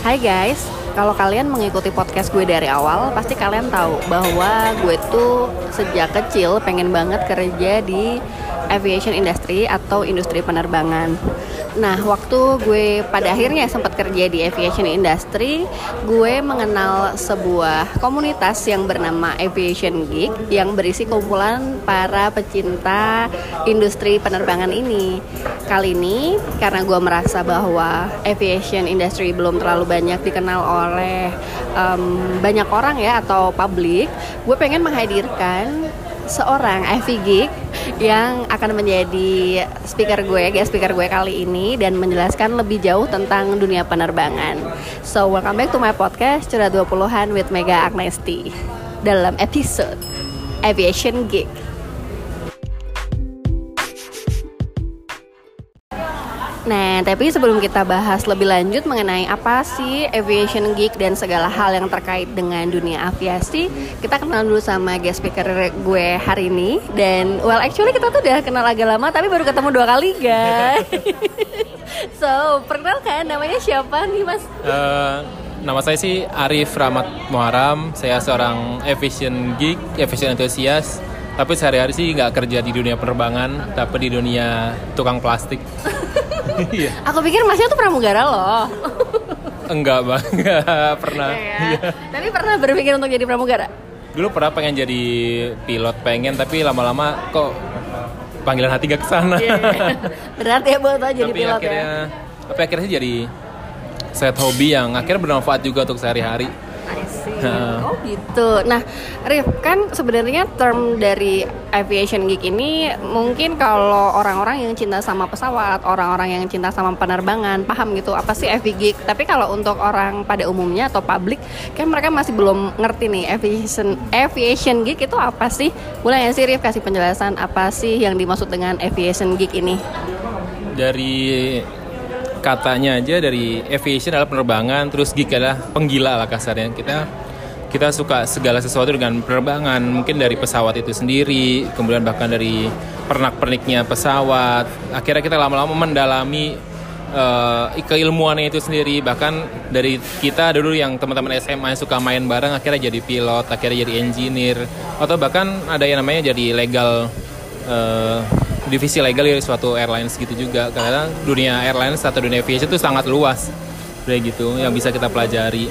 Hai guys, kalau kalian mengikuti podcast gue dari awal, pasti kalian tahu bahwa gue tuh sejak kecil pengen banget kerja di aviation industry atau industri penerbangan. Nah, waktu gue pada akhirnya sempat kerja di aviation industry, gue mengenal sebuah komunitas yang bernama Aviation Geek yang berisi kumpulan para pecinta industri penerbangan ini. Kali ini karena gue merasa bahwa aviation industry belum terlalu banyak dikenal oleh um, banyak orang ya atau publik, gue pengen menghadirkan seorang Ivy Geek yang akan menjadi speaker gue, guest speaker gue kali ini dan menjelaskan lebih jauh tentang dunia penerbangan. So, welcome back to my podcast Curhat 20-an with Mega Agnesti dalam episode Aviation Geek. Nah, tapi sebelum kita bahas lebih lanjut mengenai apa sih aviation geek dan segala hal yang terkait dengan dunia aviasi, kita kenal dulu sama guest speaker gue hari ini. Dan well actually kita tuh udah kenal agak lama tapi baru ketemu dua kali guys. so, perkenalkan namanya siapa nih Mas? Uh, nama saya sih Arif Rahmat Muharam. Saya seorang aviation geek, aviation enthusiast. Tapi sehari-hari sih nggak kerja di dunia penerbangan, tapi di dunia tukang plastik. iya. Aku pikir masnya tuh pramugara loh. Enggak bang, enggak pernah. Ya, ya. Tapi pernah berpikir untuk jadi pramugara? Dulu pernah pengen jadi pilot pengen, tapi lama-lama kok panggilan hati gak ke sana. Iya, iya. Berat ya buat jadi tapi pilot akhirnya, ya. Tapi akhirnya jadi set hobi yang akhirnya bermanfaat juga untuk sehari-hari. Oh gitu. Nah, Rif, kan sebenarnya term dari aviation geek ini mungkin kalau orang-orang yang cinta sama pesawat, orang-orang yang cinta sama penerbangan, paham gitu apa sih avi geek. Tapi kalau untuk orang pada umumnya atau publik, kan mereka masih belum ngerti nih aviation aviation geek itu apa sih? Boleh ya sih Rif kasih penjelasan apa sih yang dimaksud dengan aviation geek ini? Dari katanya aja dari aviation adalah penerbangan, terus geek adalah penggila lah kasarnya. Kita kita suka segala sesuatu dengan penerbangan mungkin dari pesawat itu sendiri kemudian bahkan dari pernak-perniknya pesawat akhirnya kita lama-lama mendalami uh, keilmuannya itu sendiri bahkan dari kita dulu yang teman-teman SMA yang suka main bareng akhirnya jadi pilot akhirnya jadi engineer atau bahkan ada yang namanya jadi legal uh, divisi legal dari suatu airlines gitu juga karena dunia airlines atau dunia aviation itu sangat luas kayak gitu yang bisa kita pelajari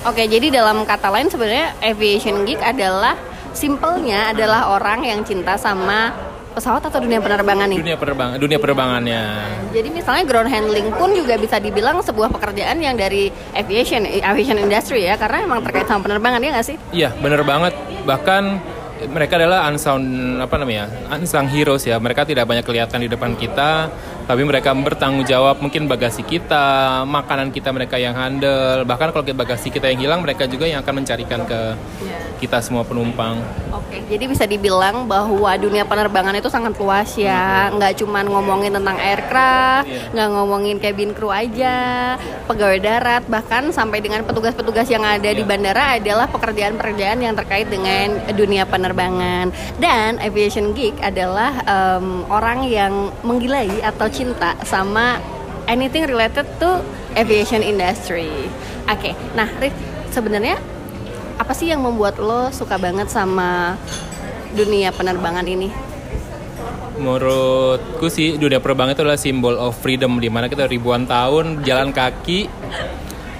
Oke, jadi dalam kata lain sebenarnya aviation geek adalah simpelnya adalah orang yang cinta sama pesawat atau dunia penerbangan nih? Dunia penerbangan, dunia penerbangannya. Jadi misalnya ground handling pun juga bisa dibilang sebuah pekerjaan yang dari aviation, aviation industry ya, karena emang terkait sama penerbangan ya nggak sih? Iya, bener banget. Bahkan mereka adalah unsung apa namanya unsung heroes ya. Mereka tidak banyak kelihatan di depan kita tapi mereka bertanggung jawab mungkin bagasi kita makanan kita mereka yang handle bahkan kalau bagasi kita yang hilang mereka juga yang akan mencarikan ke kita semua penumpang. Oke jadi bisa dibilang bahwa dunia penerbangan itu sangat luas ya. Nggak cuma ngomongin tentang aircraft iya. nggak ngomongin cabin crew aja. Pegawai darat bahkan sampai dengan petugas-petugas yang ada di iya. bandara adalah pekerjaan-pekerjaan yang terkait dengan dunia penerbangan. Penerbangan dan aviation geek adalah um, orang yang menggilai atau cinta sama anything related to aviation industry. Oke, okay. nah Rick sebenarnya apa sih yang membuat lo suka banget sama dunia penerbangan ini? Menurutku sih dunia penerbangan itu adalah simbol of freedom di mana kita ribuan tahun jalan kaki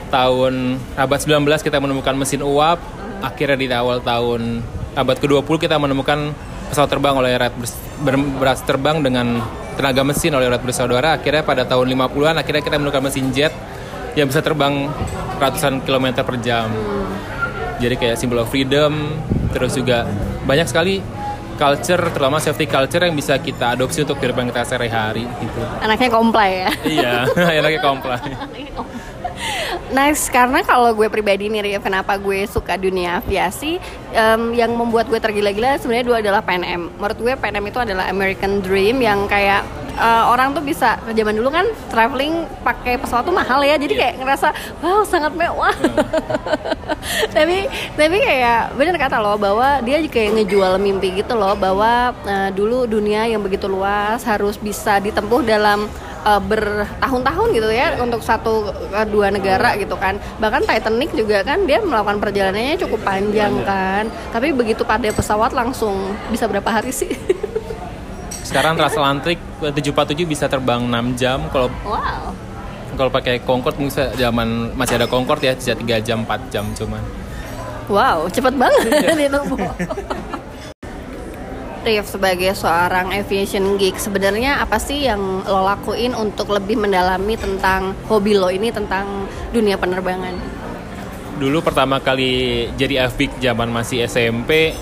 tahun abad 19 kita menemukan mesin uap akhirnya di awal tahun abad ke-20 kita menemukan pesawat terbang oleh Wright beras terbang dengan tenaga mesin oleh Wright bersaudara akhirnya pada tahun 50-an akhirnya kita menemukan mesin jet yang bisa terbang ratusan kilometer per jam jadi kayak simbol of freedom terus juga banyak sekali culture terutama safety culture yang bisa kita adopsi untuk kehidupan kita sehari-hari gitu. Anaknya komplai ya. iya, anaknya komplai. Nice, karena kalau gue pribadi nih Ria, kenapa gue suka dunia aviasi um, Yang membuat gue tergila-gila sebenarnya dua adalah PNM Menurut gue PNM itu adalah American Dream yang kayak uh, orang tuh bisa zaman dulu kan traveling pakai pesawat tuh mahal ya jadi kayak ngerasa wow sangat mewah. Tapi tapi kayak bener kata lo bahwa dia kayak ngejual mimpi gitu loh bahwa uh, dulu dunia yang begitu luas harus bisa ditempuh dalam uh, bertahun-tahun gitu ya untuk satu uh, dua negara gitu kan. Bahkan Titanic juga kan dia melakukan perjalanannya cukup panjang kan. Tapi begitu pada pesawat langsung bisa berapa hari sih? Sekarang transatlantik 747 bisa terbang 6 jam. Kalau wow. kalau pakai Concorde mungkin zaman masih ada Concorde ya bisa 3 jam 4 jam cuman. Wow cepet banget itu Rif sebagai seorang aviation geek sebenarnya apa sih yang lo lakuin untuk lebih mendalami tentang hobi lo ini tentang dunia penerbangan? Dulu pertama kali jadi avik zaman masih SMP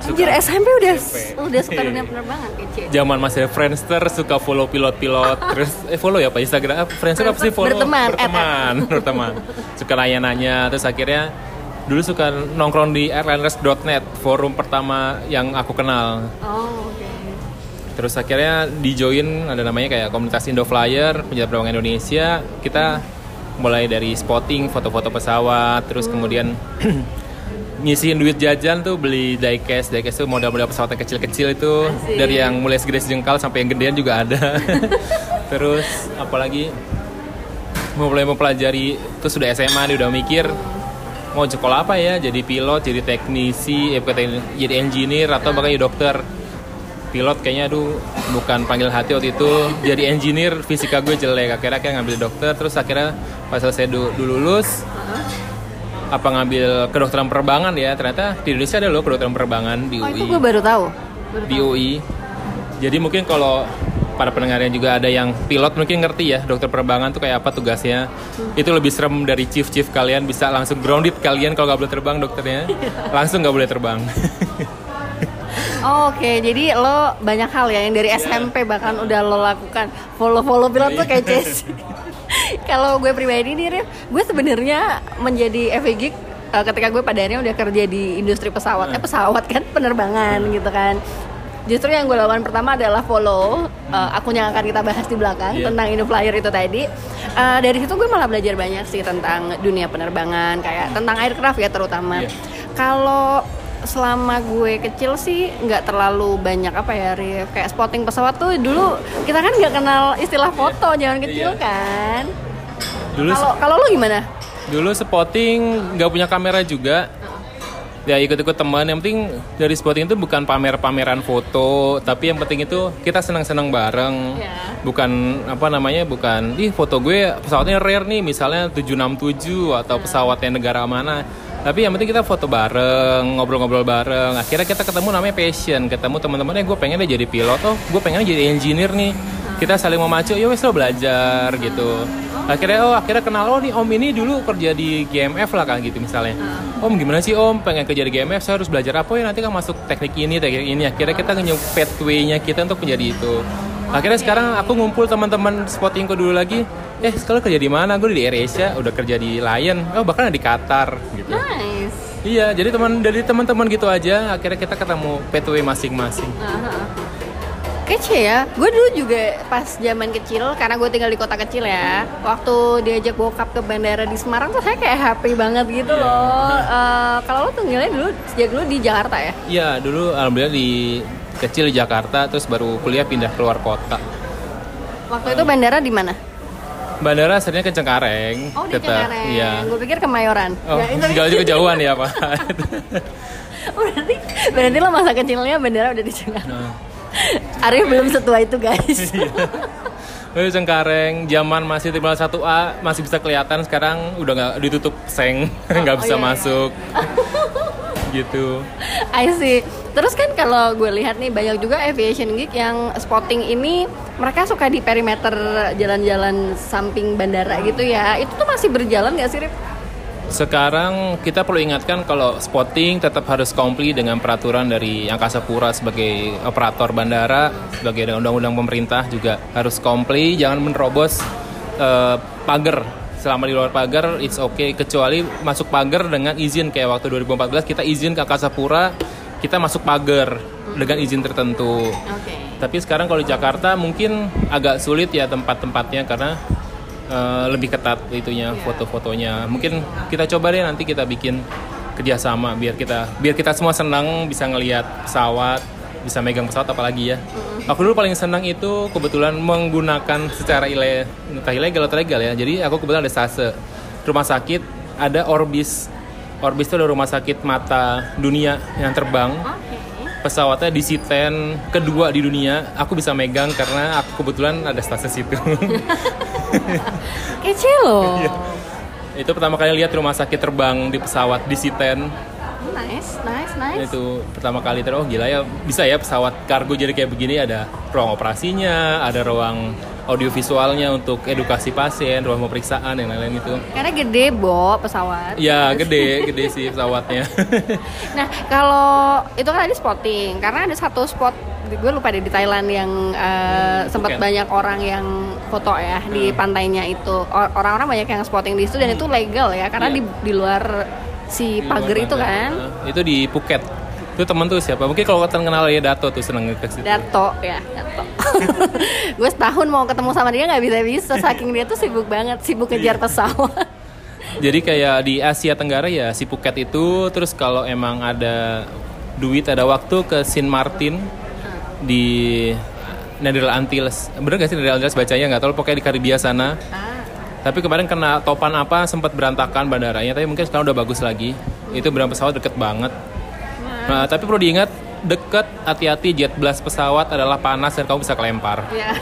Anjir SMP udah SMP. udah suka dunia penerbangan kece. Zaman masih Friendster suka follow pilot-pilot terus eh follow ya Pak Instagram Friendster apa sih follow berteman berteman berteman suka nanya-nanya terus akhirnya dulu suka nongkrong di airliners.net forum pertama yang aku kenal oh oke okay. terus akhirnya di join ada namanya kayak komunitas Indo Flyer penjara penerbangan Indonesia kita mulai dari spotting foto-foto pesawat terus hmm. kemudian ngisiin duit jajan tuh beli diecast diecast tuh model-model pesawat yang kecil-kecil itu Asik. dari yang mulai segede sejengkal sampai yang gedean juga ada terus apalagi mulai mempelajari itu sudah SMA dia udah mikir mau sekolah apa ya? Jadi pilot jadi teknisi eh, jadi engineer atau bahkan jadi dokter. Pilot kayaknya aduh bukan panggil hati waktu itu. Jadi engineer fisika gue jelek. Akhirnya kayak ngambil dokter terus akhirnya pas selesai dulu, lulus apa ngambil kedokteran penerbangan ya? Ternyata di Indonesia ada loh kedokteran penerbangan di UI oh, itu gue baru tahu. Baru di UI jadi mungkin kalau para pendengarnya juga ada yang pilot mungkin ngerti ya dokter penerbangan tuh kayak apa tugasnya hmm. itu lebih serem dari chief chief kalian bisa langsung grounded kalian kalau nggak boleh terbang dokternya langsung nggak boleh terbang oh, Oke, okay. jadi lo banyak hal ya yang dari yeah. SMP bahkan udah lo lakukan follow-follow pilot tuh kayak Jess. Kalau gue pribadi nih, Rif, gue sebenarnya menjadi FV uh, ketika gue pada akhirnya udah kerja di industri pesawat, hmm. eh pesawat kan penerbangan hmm. gitu kan justru yang gue lakukan pertama adalah follow uh, akun yang akan kita bahas di belakang yeah. tentang Flyer itu tadi uh, dari situ gue malah belajar banyak sih tentang dunia penerbangan kayak tentang aircraft ya terutama yeah. kalau selama gue kecil sih nggak terlalu banyak apa ya Rif kayak spotting pesawat tuh dulu kita kan nggak kenal istilah foto yeah. jangan kecil yeah. kan dulu kalau kalau lo gimana dulu spotting nggak punya kamera juga ya ikut-ikut teman yang penting dari spotting itu bukan pamer-pameran foto tapi yang penting itu kita senang-senang bareng yeah. bukan apa namanya bukan ih foto gue pesawatnya rare nih misalnya 767 atau yeah. pesawat yang negara mana tapi yang penting kita foto bareng ngobrol-ngobrol bareng. Akhirnya kita ketemu namanya passion ketemu teman-temannya. Gue pengen deh jadi pilot oh gue pengen jadi engineer nih. Kita saling memacu ya wes lo belajar gitu. Akhirnya oh akhirnya kenal oh nih om ini dulu kerja di GMF lah kan gitu misalnya. Uh. om gimana sih om? Pengen kerja di GMF saya harus belajar apa? Ya nanti kan masuk teknik ini teknik ini. Akhirnya kita nge pathway-nya kita untuk menjadi itu akhirnya sekarang aku ngumpul teman-teman spottingku dulu lagi. Eh sekarang kerja di mana? Gue di AirAsia udah kerja di Lion. Oh bahkan di Qatar gitu. Nice. Iya jadi teman dari teman-teman gitu aja akhirnya kita ketemu pathway masing-masing. -huh kece ya. Gue dulu juga pas zaman kecil karena gue tinggal di kota kecil ya waktu diajak bokap ke bandara di Semarang tuh saya kayak happy banget gitu yeah. loh. Uh, kalau lo tinggalnya dulu sejak dulu di Jakarta ya? Iya dulu alhamdulillah di kecil di Jakarta terus baru kuliah pindah keluar kota waktu itu bandara di mana Bandara sebenarnya ke Cengkareng. Oh di Cengkareng. Iya. Gue pikir Kemayoran. Oh, ya, jauh juga jauhan ya Pak. oh, berarti berarti lo masa kecilnya bandara udah di Cengkareng. Nah. Arif belum setua itu guys. Eh Cengkareng zaman masih terminal 1A masih bisa kelihatan sekarang udah nggak ditutup seng nggak oh, bisa oh, iya, masuk gitu. I see. Terus kan kalau gue lihat nih banyak juga aviation geek yang spotting ini mereka suka di perimeter jalan-jalan samping bandara gitu ya. Itu tuh masih berjalan nggak sih Rip? Sekarang kita perlu ingatkan kalau spotting tetap harus komplit dengan peraturan dari Angkasa Pura sebagai operator bandara, sebagai undang-undang pemerintah juga harus komplit, jangan menerobos uh, pagar. Selama di luar pagar, it's okay. Kecuali masuk pagar dengan izin kayak waktu 2014 kita izin ke Angkasa Pura, kita masuk pagar dengan izin tertentu. Okay. Tapi sekarang kalau di Jakarta mungkin agak sulit ya tempat-tempatnya karena uh, lebih ketat itunya yeah. foto-fotonya mungkin kita coba deh nanti kita bikin kerjasama biar kita biar kita semua senang bisa ngelihat pesawat bisa megang pesawat apalagi ya. Aku dulu paling senang itu kebetulan menggunakan secara ile, entah ilegal atau legal ya. Jadi aku kebetulan ada stase rumah sakit, ada Orbis. Orbis itu ada rumah sakit mata dunia yang terbang. Oke. Pesawatnya di Citen kedua di dunia. Aku bisa megang karena aku kebetulan ada stase situ. Kece loh. Iya. itu pertama kali lihat rumah sakit terbang di pesawat di Citen. Nice, nice, nice. Itu pertama kali terus oh gila ya bisa ya pesawat kargo jadi kayak begini ada ruang operasinya, ada ruang audiovisualnya untuk edukasi pasien, ruang pemeriksaan dan lain-lain itu. Karena gede, Bo, pesawat. Ya gede, gede sih pesawatnya. Nah, kalau itu kan tadi spotting, karena ada satu spot gue lupa deh di Thailand yang eh, sempat Phuket. banyak orang yang foto ya di Hmm. pantainya itu. Or- Orang-orang banyak yang spotting di situ dan itu legal ya, karena Iya. di di luar si pagar itu kan. Nah, itu di Phuket. Itu temen tuh siapa? Mungkin kalau kalian kenal ya Dato tuh seneng ke situ. Dato ya, Dato. gue setahun mau ketemu sama dia nggak bisa-bisa, saking dia tuh sibuk banget, sibuk ngejar Iya. pesawat. Jadi kayak di Asia Tenggara ya si Phuket itu terus kalau emang ada duit ada waktu ke Sint Martin di Netherlands Antilles. Bener gak sih Netherlands Antilles bacanya nggak tahu pokoknya di Karibia sana. Ah, Tapi kemarin kena topan apa sempat berantakan bandaranya tapi mungkin sekarang udah bagus lagi. Itu berang pesawat deket banget. Nah, tapi perlu diingat deket hati-hati jet blast pesawat adalah panas dan kamu bisa kelempar. ya.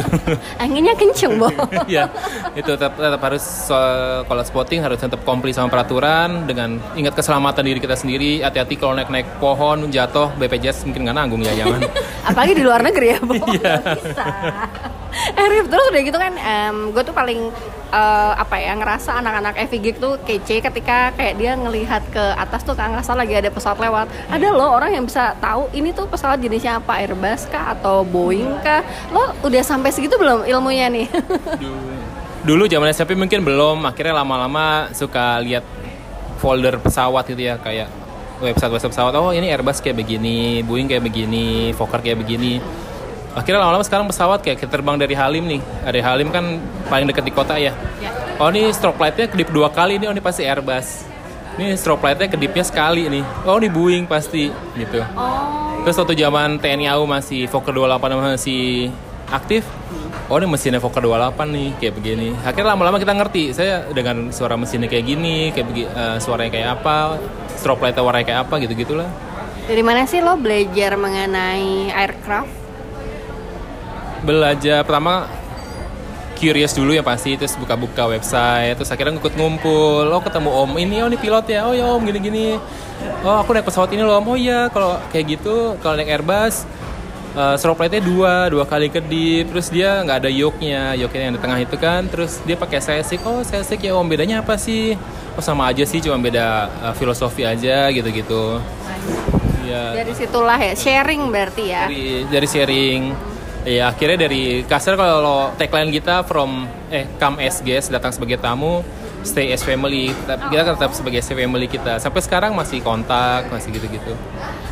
Anginnya kenceng, Bo. Iya, itu tetap, tetap harus so- kalau spotting harus tetap komplit sama peraturan dengan ingat keselamatan diri kita sendiri. Hati-hati kalau naik-naik pohon jatuh BPJS mungkin nggak nanggung ya jangan. Apalagi di luar negeri ya, Bo. Iya. Bisa. Eh, terus udah gitu kan, gue tuh paling eh, apa ya ngerasa anak-anak FIGIG tuh kece ketika kayak dia ngelihat ke atas tuh kan ngerasa lagi ada pesawat lewat. Ada loh orang yang bisa tahu ini tuh pesawat jenisnya apa, Airbus kah atau Boeing kah? Lo udah sampai segitu belum ilmunya nih? Dulu- Dulu zaman SMP mungkin belum, akhirnya lama-lama suka lihat folder pesawat gitu ya kayak website-website pesawat. Oh ini Airbus kayak begini, Boeing kayak begini, Fokker kayak begini. Akhirnya lama-lama sekarang pesawat kayak kita terbang dari Halim nih. Dari Halim kan paling dekat di kota ya. ya. Oh ini stroke lightnya kedip dua kali nih, oh ini pasti Airbus. Ini stroke lightnya kedipnya sekali nih. Oh ini Boeing pasti gitu. Oh, Terus waktu zaman TNI AU masih Fokker 28 masih aktif. Oh ini mesinnya Fokker 28 nih kayak begini. Akhirnya lama-lama kita ngerti. Saya dengan suara mesinnya kayak gini, kayak begi, eh, suaranya kayak apa, strobe lightnya warnanya kayak apa gitu-gitulah. dari mana sih lo belajar mengenai aircraft? Belajar. Pertama curious dulu ya pasti terus buka-buka website terus akhirnya ngikut ngumpul oh ketemu om. Ini oh ini pilot ya. Oh ya om gini-gini. Oh aku naik pesawat ini loh om. Oh iya kalau kayak gitu kalau naik Airbus uh, strobe lightnya dua dua kali kedip terus dia nggak ada yoke-nya. Yoke yang di tengah itu kan. Terus dia pakai sesik oh sesik ya om. Bedanya apa sih? Oh sama aja sih cuma beda uh, filosofi aja gitu-gitu. Ya Dari situlah ya sharing berarti ya. dari dari sharing ya akhirnya dari kasar kalau tagline kita from eh come as guest datang sebagai tamu stay as family. Tetap- kita kan tetap sebagai family kita. Sampai sekarang masih kontak masih gitu-gitu.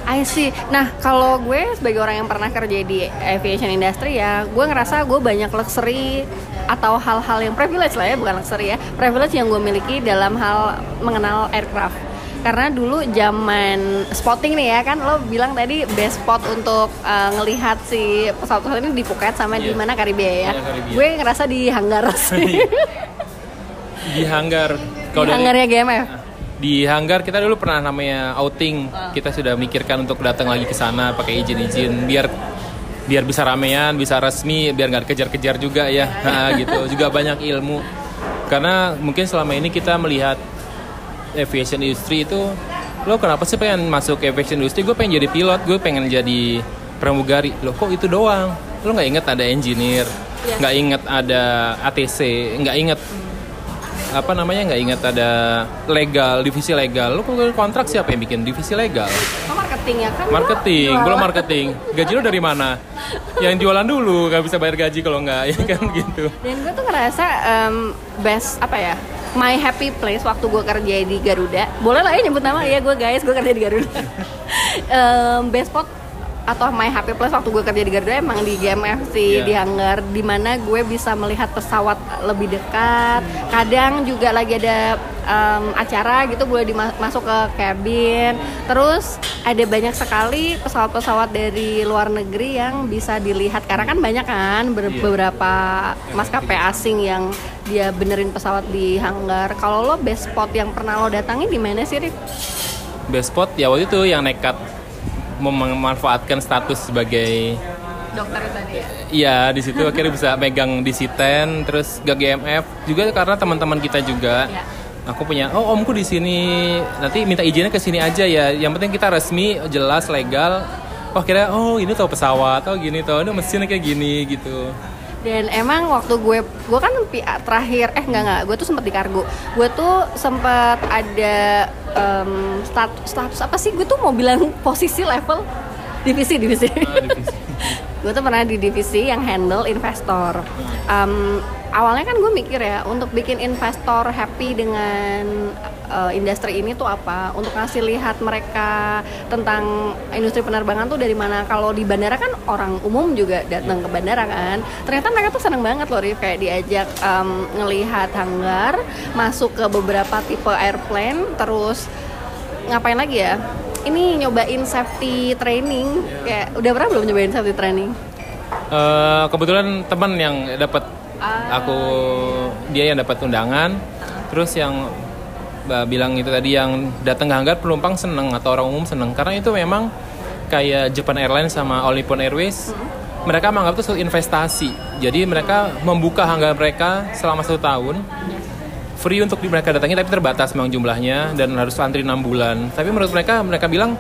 I see. Nah, kalau gue sebagai orang yang pernah kerja di aviation industry ya, gue ngerasa gue banyak luxury atau hal-hal yang privilege lah ya, bukan luxury ya, privilege yang gue miliki dalam hal mengenal aircraft. Karena dulu zaman spotting nih ya kan, lo bilang tadi best spot untuk uh, ngelihat si pesawat-pesawat ini di Phuket sama di Iya. mana Karibia ya. Iya, Karibia. Gue ngerasa di hanggar sih. di hanggar kalau dari hanggarnya GMF. di hanggar kita dulu pernah namanya outing kita sudah mikirkan untuk datang lagi ke sana pakai izin-izin biar biar bisa ramean bisa resmi biar nggak kejar-kejar juga ya Nah, gitu juga banyak ilmu karena mungkin selama ini kita melihat aviation industry itu lo kenapa sih pengen masuk aviation industry gue pengen jadi pilot gue pengen jadi pramugari lo kok itu doang lo nggak inget ada engineer Iya. nggak inget ada ATC nggak inget apa namanya nggak ingat ada legal divisi legal lu kalau kontrak siapa yang bikin divisi legal Oh, marketing ya kan? lo marketing jualan. belum marketing gaji lu dari mana yang jualan dulu nggak bisa bayar gaji kalau nggak ya kan gitu Dan gue tuh ngerasa em, best apa ya? My happy place waktu gue kerja di Garuda. Boleh lah ya nyebut nama ya gue guys, gue kerja di Garuda. Em, best spot atau my happy place waktu gue kerja di Garuda emang di GMF sih Iya. di hangar di mana gue bisa melihat pesawat lebih dekat kadang juga lagi ada em, acara gitu boleh dimasuk ke cabin terus ada banyak sekali pesawat-pesawat dari luar negeri yang bisa dilihat karena kan banyak kan Iya. beberapa maskapai asing yang dia benerin pesawat di hangar kalau lo best spot yang pernah lo datangin di mana sih Rif? best spot ya waktu itu yang nekat memanfaatkan status sebagai dokter tadi ya Iya di situ akhirnya bisa megang di Siten terus ke GMF juga karena teman-teman kita juga. Iya. Aku punya oh omku di sini nanti minta izinnya ke sini aja ya. Yang penting kita resmi jelas legal. Oh kira oh ini tahu pesawat oh gini tahu ini mesinnya kayak gini gitu. Dan emang waktu gue, gue kan terakhir, eh enggak enggak, gue tuh sempet di kargo. Gue tuh sempet ada em, status, status apa sih? Gue tuh mau bilang posisi level divisi divisi. Ah, divisi. gue tuh pernah di divisi yang handle investor. Em, awalnya kan gue mikir ya, untuk bikin investor happy dengan eh, industri ini tuh apa? Untuk ngasih lihat mereka tentang industri penerbangan tuh dari mana? Kalau di bandara kan orang umum juga datang ke bandara kan. Ternyata mereka tuh seneng banget loh, Rif. kayak diajak em, ngelihat hanggar, masuk ke beberapa tipe airplane, terus ngapain lagi ya? Ini nyobain safety training. Kayak udah pernah belum nyobain safety training? Eh, kebetulan teman yang dapat Ah. aku dia yang dapat undangan. Terus yang bilang itu tadi yang datang ke hanggar penumpang seneng atau orang umum seneng karena itu memang kayak Japan Airlines sama All Nippon Airways mereka menganggap itu suatu investasi jadi mereka membuka hanggar mereka selama satu tahun free untuk mereka datangi tapi terbatas memang jumlahnya dan harus antri 6 bulan tapi menurut mereka mereka bilang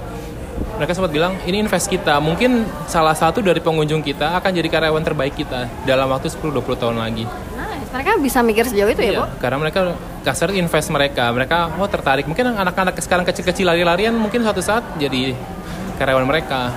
mereka sempat bilang ini invest kita mungkin salah satu dari pengunjung kita akan jadi karyawan terbaik kita dalam waktu 10-20 tahun lagi Nice. Mereka bisa mikir sejauh itu ya, Iya, Bu? karena mereka kasar invest mereka, mereka oh tertarik. Mungkin anak-anak sekarang kecil-kecil lari-larian mungkin suatu saat jadi karyawan mereka.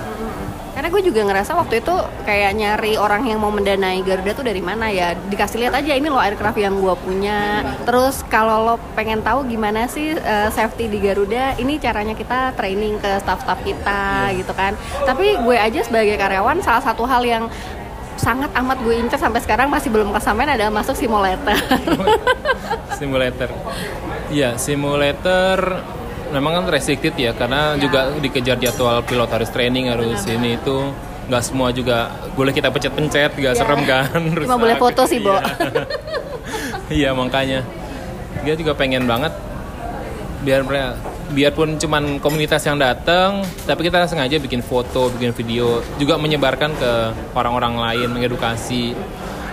Karena gue juga ngerasa waktu itu kayak nyari orang yang mau mendanai Garuda tuh dari mana ya? Dikasih lihat aja ini lo aircraft yang gue punya. Terus kalau lo pengen tahu gimana sih eh, safety di Garuda Ini caranya kita training ke staff-staff kita gitu kan. Tapi gue aja sebagai karyawan salah satu hal yang sangat amat gue incer sampai sekarang masih belum kesampaian adalah masuk simulator. Simulator. Iya, simulator memang kan restricted ya karena Ya. juga dikejar jadwal pilot harus training harus ini itu nggak semua juga boleh kita pencet-pencet nggak Ya. serem kan Cuma boleh foto sih, Bo. Iya. iya makanya dia juga pengen banget biar biarpun cuman komunitas yang datang tapi kita sengaja bikin foto bikin video juga menyebarkan ke orang-orang lain mengedukasi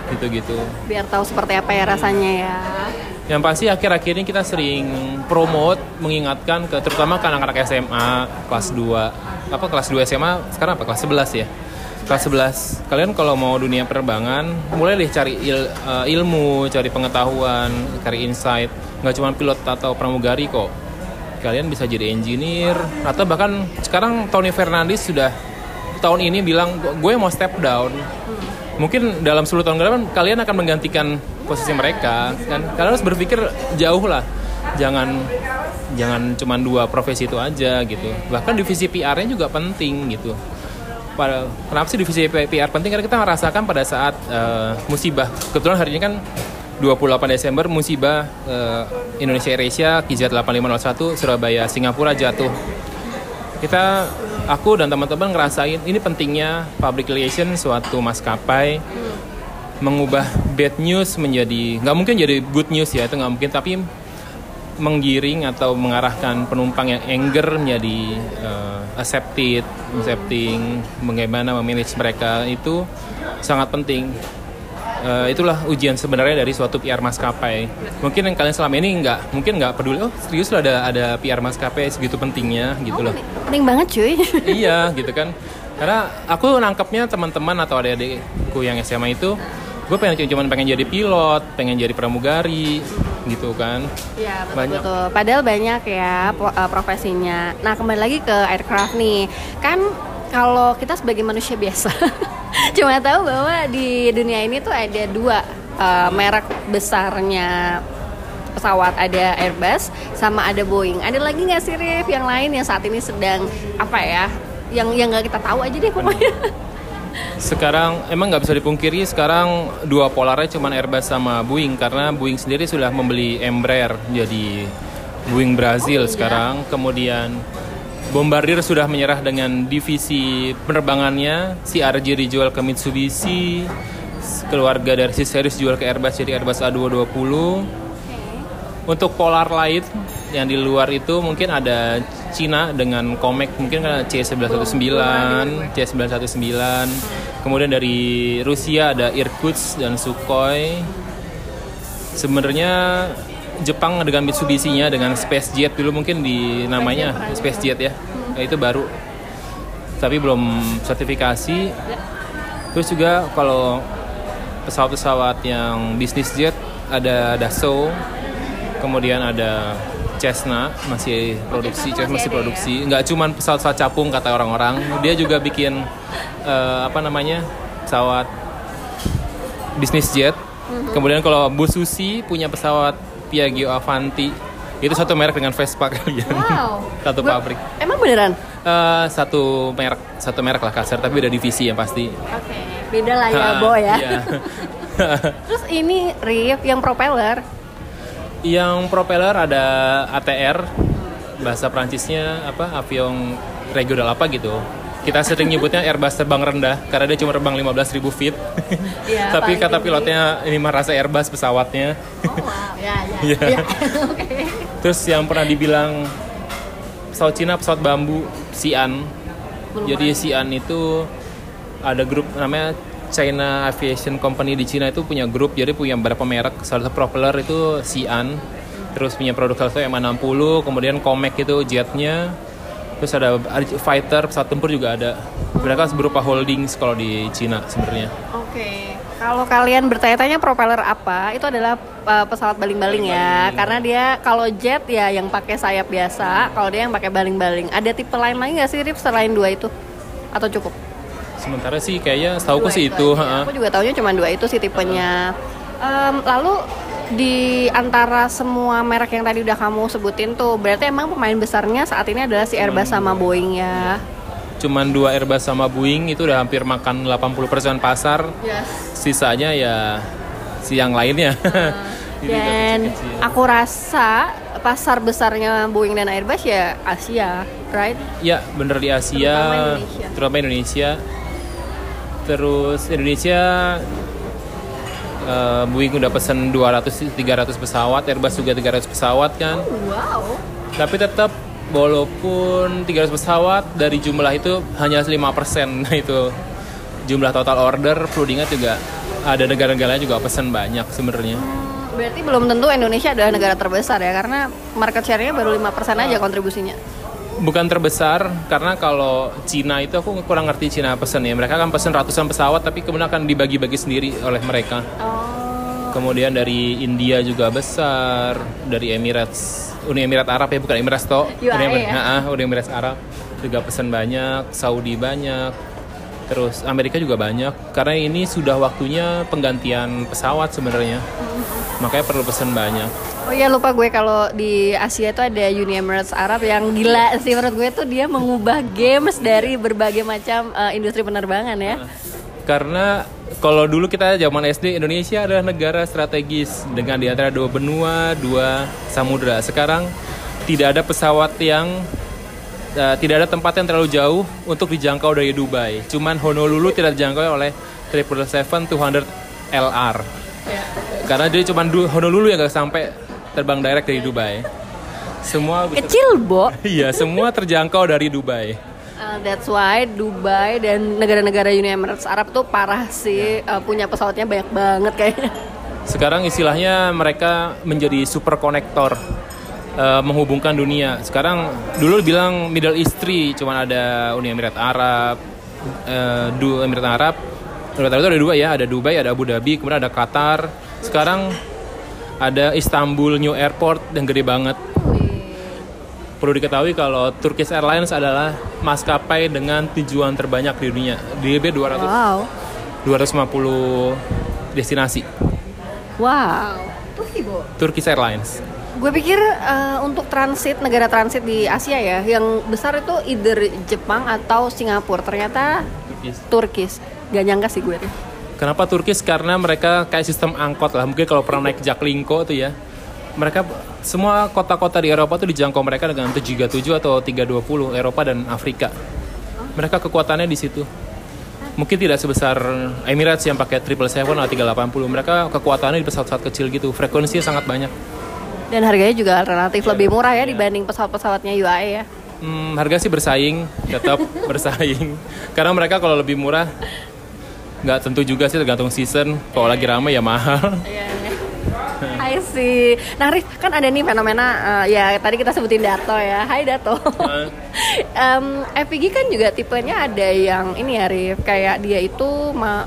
gitu-gitu Biar tahu seperti apa ya rasanya ya yang pasti akhir-akhir ini kita sering promote mengingatkan ke terutama ke anak-anak SMA kelas 2 apa kelas 2 SMA sekarang apa? Kelas 11 ya? Kelas 11 kalian kalau mau dunia penerbangan mulai deh cari il- eh, ilmu cari pengetahuan cari insight. Nggak cuma pilot atau pramugari kok. Kalian bisa jadi engineer atau bahkan sekarang Tony Fernandes sudah tahun ini bilang gue mau step down mungkin dalam 10 tahun ke depan kalian akan menggantikan posisi mereka kan? Kalian harus berpikir jauh lah. Jangan jangan cuma dua profesi itu aja gitu. Bahkan divisi PR-nya juga penting gitu. Pada kenapa sih divisi PR penting? Karena kita merasakan pada saat eh, musibah. Kebetulan hari ini kan 28 Desember musibah eh, Indonesia Asia KIZ 8501 Surabaya Singapura jatuh. Kita aku dan teman-teman ngerasain ini pentingnya public relation suatu maskapai mengubah bad news menjadi nggak mungkin jadi good news ya itu nggak mungkin tapi menggiring atau mengarahkan penumpang yang anger menjadi eh, accepted, accepting, bagaimana memanage mereka itu sangat penting. Eh, itulah ujian sebenarnya dari suatu PR maskapai. Mungkin yang kalian selama ini nggak, mungkin nggak peduli. Oh serius loh ada ada PR maskapai segitu pentingnya gitu loh. Penting banget cuy iya gitu kan. Karena aku nangkepnya teman-teman atau adik-adikku yang SMA itu, gue pengen cuma pengen jadi pilot, pengen jadi pramugari, gitu kan. Iya betul, Banyak. betul. Padahal banyak ya eh, profesinya. Nah kembali lagi ke aircraft nih, kan kalau kita sebagai manusia biasa cuma tahu bahwa di dunia ini tuh ada dua eh, merek besarnya pesawat ada Airbus sama ada Boeing. Ada lagi nggak sih Rif yang lain yang saat ini sedang apa ya yang yang nggak kita tahu aja deh pokoknya. Sekarang emang nggak bisa dipungkiri sekarang dua polarnya cuman Airbus sama Boeing karena Boeing sendiri sudah membeli Embraer jadi Boeing Brazil Oh, iya. sekarang. Kemudian Bombardier sudah menyerah dengan divisi penerbangannya, CRJ dijual ke Mitsubishi, keluarga dari si series jual ke Airbus jadi Airbus A220. Untuk polar lain yang di luar itu mungkin ada Cina dengan Comac mungkin kan C919, C919. Kemudian dari Rusia ada Irkutsk dan Sukhoi. Sebenarnya Jepang dengan Mitsubishi-nya dengan SpaceJet dulu mungkin di namanya SpaceJet ya. Nah, itu baru. Tapi belum sertifikasi. Terus juga kalau pesawat-pesawat yang bisnis jet ada Dassault, kemudian ada Cessna masih produksi, Cessna Cessna masih produksi. Nggak cuman pesawat-pesawat capung kata orang-orang, dia juga bikin eh, apa namanya pesawat bisnis jet. Kemudian kalau Bu Susi punya pesawat Piaggio Avanti, itu satu merek dengan Vespa kalian. Wow. satu Ber- pabrik. Emang beneran? Eh, satu merek, satu merek lah kasar, tapi beda divisi yang pasti. Oke. Beda lah ya, Ha, Bo ya. iya. Terus ini Rif yang propeller. yang propeller ada ATR, bahasa Prancisnya apa? Avion regional apa gitu. Kita sering nyebutnya Airbus terbang rendah karena dia cuma terbang 15.000 feet. Iya, Tapi kata tinggi. pilotnya ini mah rasa Airbus pesawatnya. Oh wow, ya ya. Iya. ya. Oke. Terus yang pernah dibilang pesawat Cina pesawat bambu Xi'an. Belum Jadi pernah. Xi'an itu ada grup namanya China Aviation Company di Cina itu punya grup jadi punya beberapa merek. Salah satu propeller itu Xi'an. Terus punya produk salah satu M60, kemudian Comac itu jetnya. Terus ada fighter, pesawat tempur juga ada. Mereka berupa holdings kalau di Cina sebenarnya. Oke. Kalau kalian bertanya-tanya propeller apa, itu adalah uh, pesawat baling-baling ya. Karena dia kalau jet ya yang pakai sayap biasa, kalau dia yang pakai baling-baling. Ada tipe lain lagi nggak sih Rif selain dua itu? Atau cukup? Sementara sih kayaknya setahu Dua sih itu. ha-ha. Aku juga taunya cuma dua itu sih tipenya. Em, lalu di antara semua merek yang tadi udah kamu sebutin tuh, berarti emang pemain besarnya saat ini adalah si Airbus sama Boeing ya. cuman dua Airbus sama Boeing itu udah hampir makan 80% pasar Yes. sisanya ya si yang lainnya udah Dan aku rasa pasar besarnya Boeing dan Airbus ya Asia, right? ya bener di Asia Terutama Indonesia. terutama Indonesia terus Indonesia eh, Boeing udah pesen 200 300 pesawat Airbus juga 300 pesawat kan Wow. tapi tetap walaupun 300 pesawat dari jumlah itu hanya 5% nah itu jumlah total order perlu diingat juga ada negara-negara juga pesen banyak sebenarnya Berarti belum tentu Indonesia adalah negara terbesar ya karena market share-nya baru 5% aja kontribusinya. Bukan terbesar karena kalau Cina itu aku kurang ngerti Cina pesen ya mereka kan pesen ratusan pesawat tapi kemudian akan dibagi-bagi sendiri oleh mereka Oh. kemudian dari India juga besar dari Emirates Uni Emirat Arab ya bukan Emirates toh UAE Uni Emirat, ya? Uni Emirat Arab juga pesen banyak Saudi banyak terus Amerika juga banyak karena ini sudah waktunya penggantian pesawat sebenarnya makanya perlu pesen banyak Oh iya lupa gue kalau di Asia itu ada Uni Emirates Arab yang gila sih menurut gue tuh dia mengubah games dari berbagai macam eh, industri penerbangan ya. Karena kalau dulu kita zaman SD Indonesia adalah negara strategis dengan di antara dua benua, dua samudra. Sekarang tidak ada pesawat yang eh, tidak ada tempat yang terlalu jauh untuk dijangkau dari Dubai. Cuman Honolulu tidak dijangkau oleh 777-200 LR. Karena dia cuma Honolulu yang gak sampai terbang direct dari Dubai. Semua Kecil, Bo. Iya, semua terjangkau dari Dubai. Uh, that's why Dubai dan negara-negara Uni Emirates Arab tuh parah sih uh, punya pesawatnya banyak banget kayaknya. Sekarang istilahnya mereka menjadi super konektor eh, menghubungkan dunia. Sekarang dulu bilang Middle East three, cuman ada Uni Emirat Arab, eh, du Emirat Arab. Emirat Arab itu ada dua ya, ada Dubai, ada Abu Dhabi, kemudian ada Qatar. Sekarang ada Istanbul New Airport yang gede banget. Perlu diketahui kalau Turkish Airlines adalah maskapai dengan tujuan terbanyak di dunia. Di lebih 200 Wow. 250 destinasi. Wow. Turkish Airlines. Gue pikir uh, untuk transit negara transit di Asia ya, yang besar itu either Jepang atau Singapura. Ternyata Turkis. Turkis. Gak nyangka sih gue. Kenapa Turkis? Karena mereka kayak sistem angkot lah. Mungkin kalau pernah naik Jaklingko tuh ya, mereka semua kota-kota di Eropa tuh dijangkau mereka dengan 737 atau 320 Eropa dan Afrika. Mereka kekuatannya di situ. Mungkin tidak sebesar Emirates yang pakai 777 atau 380. Mereka kekuatannya di pesawat-pesawat kecil gitu. Frekuensinya sangat banyak. Dan harganya juga relatif lebih murah ya dibanding pesawat-pesawatnya UAE ya. Hmm, harga sih bersaing, tetap bersaing. Karena mereka kalau lebih murah, nggak tentu juga sih tergantung season. Kalau lagi ramai ya mahal. Iya, iya. I see. Nah, Rif, kan ada nih fenomena uh, ya tadi kita sebutin Dato ya. Hai Dato. um, FPG kan juga tipenya ada yang ini ya Rif, kayak dia itu ma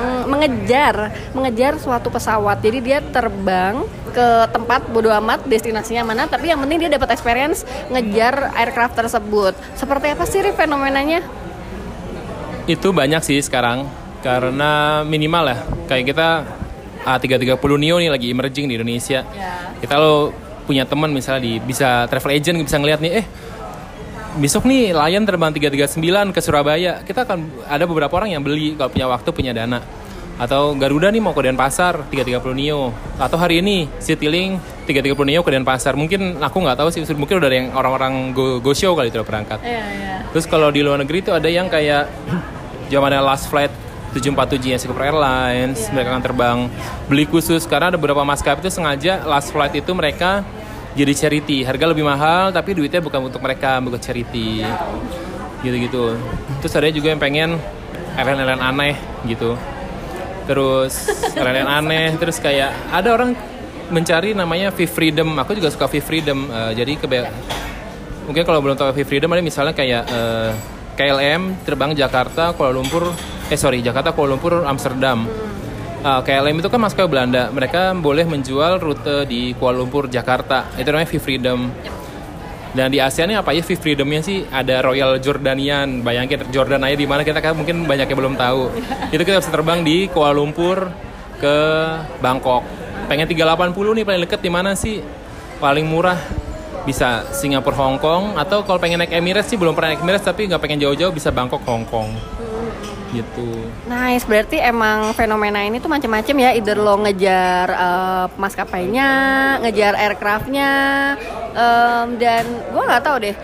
mm, mengejar mengejar suatu pesawat. Jadi dia terbang ke tempat bodo amat destinasinya mana, tapi yang penting dia dapat experience ngejar aircraft tersebut. Seperti apa sih Rif fenomenanya? Itu banyak sih sekarang karena minimal ya. Kayak kita A330 Neo nih lagi emerging di Indonesia. Ya. Kita lo punya teman misalnya di bisa travel agent bisa ngeliat nih eh besok nih Lion terbang 339 ke Surabaya. Kita akan ada beberapa orang yang beli kalau punya waktu, punya dana. Atau Garuda nih mau ke Denpasar 330 Neo. Atau hari ini Citylink 330 Neo ke Denpasar. Mungkin aku nggak tahu sih, mungkin udah ada yang orang-orang go, go show kali itu berangkat. Iya, iya. Terus kalau di luar negeri itu ada yang kayak zamannya last flight 747 nya Singapore Airlines, Iya. mereka akan terbang beli khusus karena ada beberapa maskapai itu sengaja last flight itu mereka jadi charity, harga lebih mahal tapi duitnya bukan untuk mereka, bukan charity. Gitu-gitu. Terus ada juga yang pengen airline-airline aneh gitu. Terus airline aneh, terus kayak ada orang mencari namanya Fifth Freedom. Aku juga suka Fifth Freedom. Eh, jadi kebe mungkin kalau belum tahu Fifth Freedom ada misalnya kayak eh, KLM terbang Jakarta Kuala Lumpur eh sorry Jakarta Kuala Lumpur Amsterdam Uh, KLM itu kan maskapai Belanda. Mereka boleh menjual rute di Kuala Lumpur Jakarta. Itu namanya Fifth Freedom. Dan di Asia ini apa ya Fifth Freedomnya sih? Ada Royal Jordanian. Bayangin Jordan aja di mana kita kan mungkin banyak yang belum tahu. Itu kita bisa terbang di Kuala Lumpur ke Bangkok. Pengen 380 nih paling deket di mana sih? Paling murah bisa Singapura Hong Kong. Atau kalau pengen naik Emirates sih belum pernah naik Emirates tapi nggak pengen jauh-jauh bisa Bangkok Hong Kong gitu Nice, berarti emang fenomena ini tuh macam-macam ya. Either lo ngejar eh, maskapainya, ngejar aircraftnya, em, dan gue nggak tahu deh.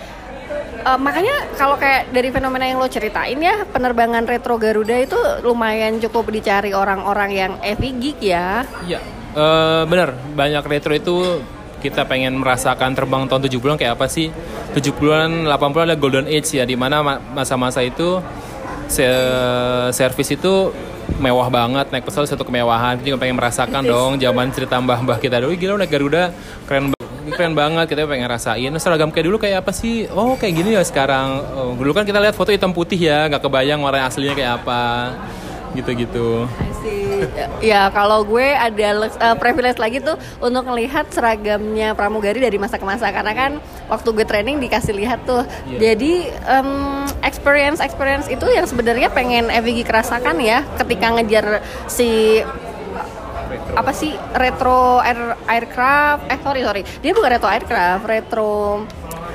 Eh, makanya kalau kayak dari fenomena yang lo ceritain ya, penerbangan retro Garuda itu lumayan cukup dicari orang-orang yang heavy geek ya. Iya, eh bener. Banyak retro itu kita pengen merasakan terbang tahun 70-an kayak apa sih? 70-an, 80-an ada golden age ya, di mana ma- masa-masa itu servis itu mewah banget, naik pesawat satu kemewahan. Kita juga pengen merasakan dong zaman cerita mbah-mbah kita dulu, gila naik Garuda, keren banget. Keren banget, kita pengen rasain. Seragam kayak dulu kayak apa sih? Oh, kayak gini ya sekarang. Oh, dulu kan kita lihat foto hitam putih ya, nggak kebayang warna aslinya kayak apa. Gitu-gitu. Ya kalau gue ada eh, privilege lagi tuh untuk melihat seragamnya pramugari dari masa ke masa karena kan waktu gue training dikasih lihat tuh. Iya. Jadi em, experience experience itu yang sebenarnya pengen EVG kerasakan ya ketika ngejar si apa sih retro air, aircraft eh sorry sorry dia bukan retro aircraft retro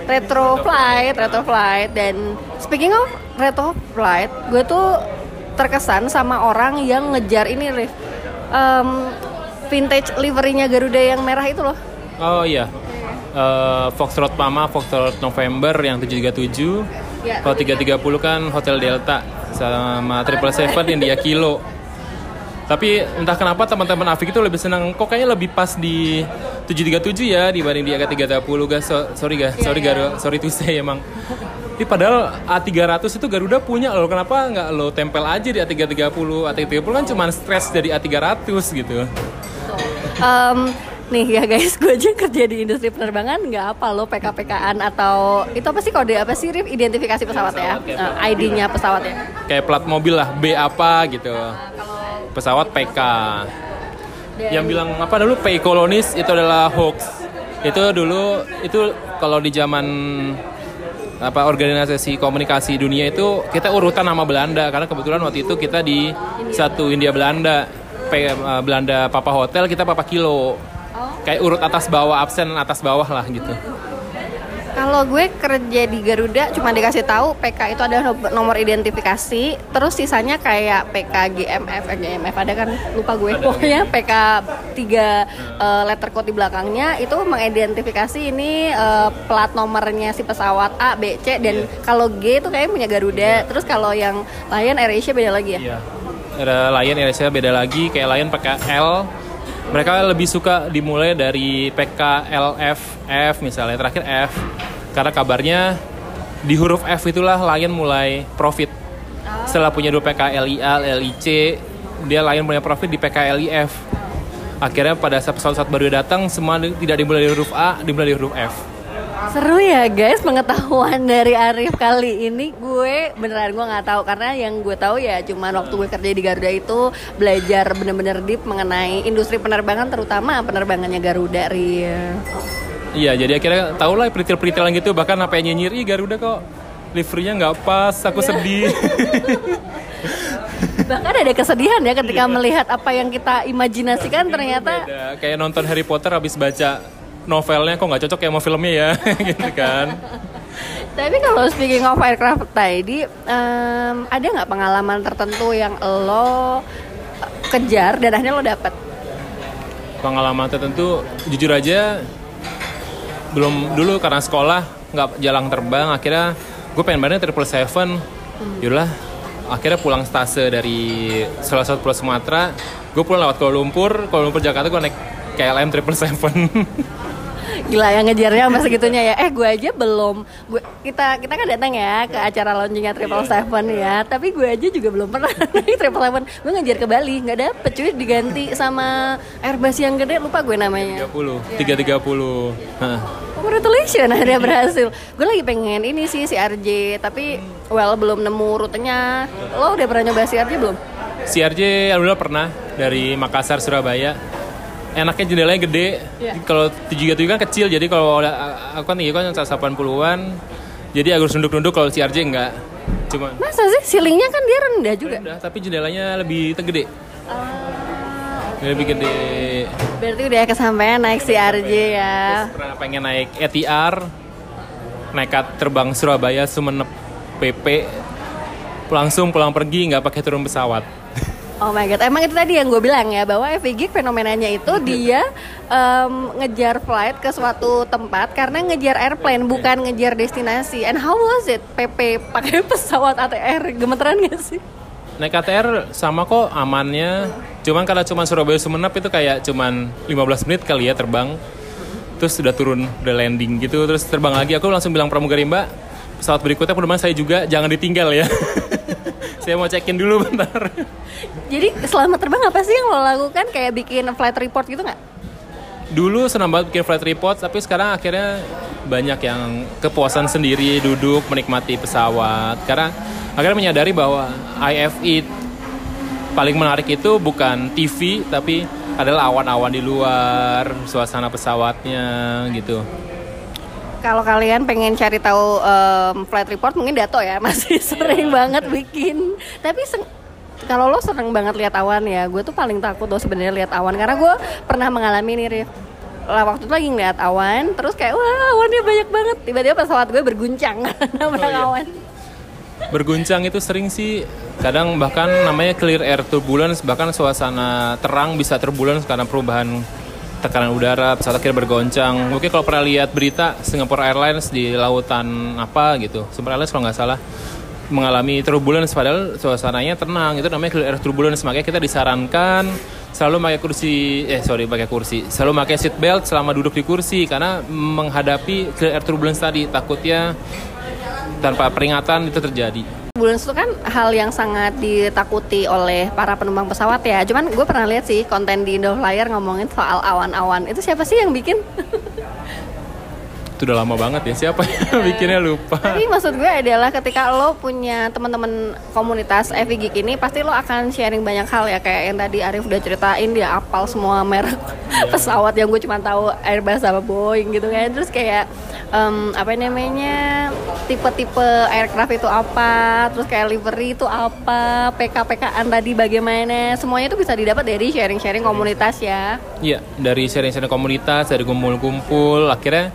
retro flight retro flight dan speaking of retro flight gue tuh terkesan sama orang yang ngejar ini Rif Em, vintage liverynya Garuda yang merah itu loh Oh iya. Eh, Foxtrot Mama, Foxtrot November yang 737. Ya. Kalau 330 kan Hotel Delta sama Triple Seven India Kilo. Tapi entah kenapa teman-teman Afik itu lebih senang kok kayaknya lebih pas di 737 ya dibanding di AK330 guys. So- sorry guys, Iya, sorry iya. Garuda, sorry to say emang. Tapi padahal A300 itu Garuda punya loh. Kenapa nggak lo tempel aja di A330? A330 kan cuma stres dari A300 gitu. Em, nih ya guys, gue aja kerja di industri penerbangan nggak apa lo PKPKan atau itu apa sih kode apa sih Rif identifikasi pesawat ya, ya, Eh, ID-nya pesawat ya. Kayak plat mobil lah, B apa gitu. pesawat PK. Yang bilang apa dulu PI kolonis itu adalah hoax. Itu dulu itu kalau di zaman apa organisasi komunikasi dunia itu kita urutan nama Belanda karena kebetulan waktu itu kita di satu India Belanda P- eh, Belanda Papa Hotel kita Papa Kilo kayak urut atas bawah absen atas bawah lah gitu Kalau gue kerja di Garuda cuma dikasih tahu PK itu ada nomor identifikasi, terus sisanya kayak PK GMF, eh, GMF ada kan lupa gue. Pokoknya PK 3 uh, letter code di belakangnya itu mengidentifikasi ini uh, plat nomornya si pesawat A, B, C dan kalau G itu kayak punya Garuda. Terus kalau yang Lion AirAsia beda lagi ya? Iya. Ada Lion AirAsia beda lagi kayak Lion PKL mereka lebih suka dimulai dari PKLFF misalnya terakhir F. Karena kabarnya di huruf F itulah Lion mulai profit. Setelah punya dua PKLIA, LIC dia Lion mulai profit di PKLIF akhirnya pada saat pesawat baru datang semua tidak dimulai dari huruf A dimulai dari huruf F Seru ya guys pengetahuan dari Arif kali ini gue beneran gue nggak tahu karena yang gue tahu ya cuman waktu gue kerja di Garuda itu belajar bener-bener deep mengenai industri penerbangan terutama penerbangannya Garuda Ria. Iya jadi akhirnya tau lah peritel-peritelan gitu bahkan apa yang nyinyir ih Garuda kok liverynya nggak pas aku sedih. Bahkan ada kesedihan ya ketika melihat apa yang kita imajinasikan ternyata Beda. kayak nonton Harry Potter habis baca novelnya kok nggak cocok kayak sama filmnya ya gitu kan. Tapi kalau speaking of aircraft tadi, em, ada nggak pengalaman tertentu yang lo kejar dan akhirnya lo dapet? Pengalaman tertentu jujur aja belum dulu karena sekolah nggak jalan terbang akhirnya gue pengen banget triple seven yaudah akhirnya pulang stase dari salah satu pulau Sumatera gue pulang lewat Kuala Lumpur Kuala Lumpur Jakarta gue naik KLM triple seven Gila yang ngejarnya sampai segitunya ya. Eh gue aja belum. Gue kita kita kan datang ya ke acara launchingnya Triple Seven ya. Tapi gue aja juga belum pernah naik Triple Seven. Gue ngejar ke Bali nggak dapet cuy diganti sama Airbus yang gede lupa gue namanya. 30 330 Hah. Congratulations akhirnya berhasil. Gue lagi pengen ini sih si RJ tapi well belum nemu rutenya. Lo udah pernah nyoba si RJ belum? CRJ alhamdulillah pernah dari Makassar Surabaya enaknya jendelanya gede. Iya. kalau 737 kan kecil jadi kalau aku kan tinggi kan 180-an jadi harus nunduk-nunduk kalau CRJ enggak. Cuma Masa sih? Ceilingnya kan dia rendah juga. rendah tapi jendelanya lebih gede lebih gede. Berarti udah kesampaian naik si RJ ya. pernah pengen naik ETR nekat terbang Surabaya Sumenep PP langsung pulang pergi nggak pakai turun pesawat Oh my god, emang itu tadi yang gue bilang ya bahwa FVG fenomenanya itu dia em, ngejar flight ke suatu tempat karena ngejar airplane bukan ngejar destinasi. And how was it? PP pakai pesawat ATR gemeteran gak sih? Naik ATR sama kok amannya. Cuman karena cuman Surabaya Sumenep itu kayak cuman 15 menit kali ya terbang. Terus sudah turun, udah landing gitu, terus terbang lagi. Aku langsung bilang pramugari Mbak, pesawat berikutnya penerbangan saya juga jangan ditinggal ya. saya mau check-in dulu bentar. Jadi selama terbang apa sih yang lo lakukan? Kayak bikin flight report gitu nggak? Dulu senang banget bikin flight report, tapi sekarang akhirnya banyak yang kepuasan sendiri duduk menikmati pesawat. Karena akhirnya menyadari bahwa IFE paling menarik itu bukan TV tapi adalah awan-awan di luar, suasana pesawatnya gitu. Kalau kalian pengen cari tahu em, flight report mungkin Dato ya masih sering banget bikin. Tapi kalau lo seneng banget lihat awan ya, gue tuh paling takut tuh sebenarnya lihat awan karena gue pernah mengalami nih Rif. Lah waktu itu lagi ngeliat awan, terus kayak wah awannya banyak banget. Tiba-tiba pesawat gue berguncang nabrak iya. awan. Berguncang itu sering sih, kadang bahkan namanya clear air turbulence, bahkan suasana terang bisa turbulence karena perubahan tekanan udara, pesawat akhirnya bergoncang. Mungkin kalau pernah lihat berita Singapore Airlines di lautan apa gitu, Singapore Airlines kalau nggak salah mengalami turbulence padahal suasananya tenang. Itu namanya clear air turbulence. Makanya kita disarankan selalu pakai kursi eh sorry pakai kursi. Selalu pakai seat belt selama duduk di kursi karena menghadapi clear air turbulence tadi takutnya tanpa peringatan itu terjadi Bulan itu kan hal yang sangat ditakuti oleh para penumpang pesawat ya. Cuman gue pernah lihat sih konten di Indoflyer ngomongin soal awan-awan. Itu siapa sih yang bikin? itu udah lama banget ya. Siapa yang bikinnya lupa? Tapi maksud gue adalah ketika lo punya teman-teman komunitas Geek ini pasti lo akan sharing banyak hal ya. Kayak yang tadi Arif udah ceritain dia apal semua merek pesawat yang gue cuma tahu Airbus sama Boeing gitu kan. Terus kayak em, apa namanya tipe-tipe aircraft itu apa, terus kayak livery itu apa, PK-PKan tadi bagaimana, semuanya itu bisa didapat dari sharing-sharing komunitas ya. Iya, dari sharing-sharing komunitas, dari kumpul-kumpul, akhirnya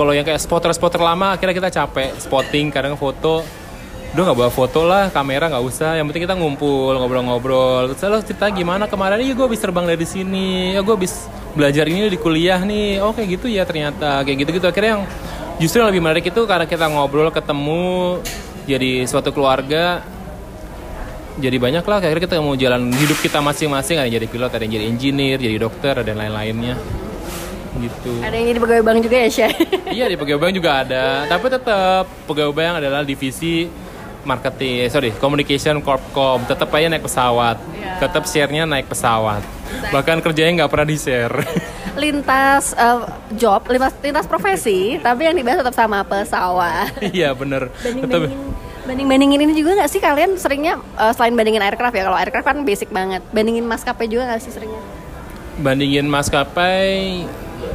kalau yang kayak spotter-spotter lama, akhirnya kita capek spotting, kadang foto, udah nggak bawa foto lah, kamera nggak usah, yang penting kita ngumpul, ngobrol-ngobrol. Terus lo cerita gimana? Kemarin, iya gue habis terbang dari sini, ya gue habis belajar ini di kuliah nih, oh gitu ya ternyata, kayak gitu-gitu. Akhirnya yang justru yang lebih menarik itu karena kita ngobrol, ketemu, jadi suatu keluarga, jadi banyak lah. Akhirnya kita mau jalan hidup kita masing-masing. Ada yang jadi pilot ada yang jadi engineer jadi dokter dan lain-lainnya gitu. Ada yang jadi pegawai bank juga ya, Syah? iya di pegawai bank juga ada. Tapi tetap pegawai bank adalah divisi marketing eh, sorry communication corpcom tetap aja naik pesawat. Iya. tetap share-nya naik pesawat. Bahkan kerjanya nggak pernah di share lintas eh, job, lintas, lintas profesi, tapi yang dibahas tetap sama pesawat. iya bener. Tetap Banding-bandingin banding-bandingin ini juga nggak sih kalian seringnya eh, selain bandingin aircraft ya? Kalau aircraft kan basic banget. Bandingin maskapai juga nggak sih seringnya? Bandingin maskapai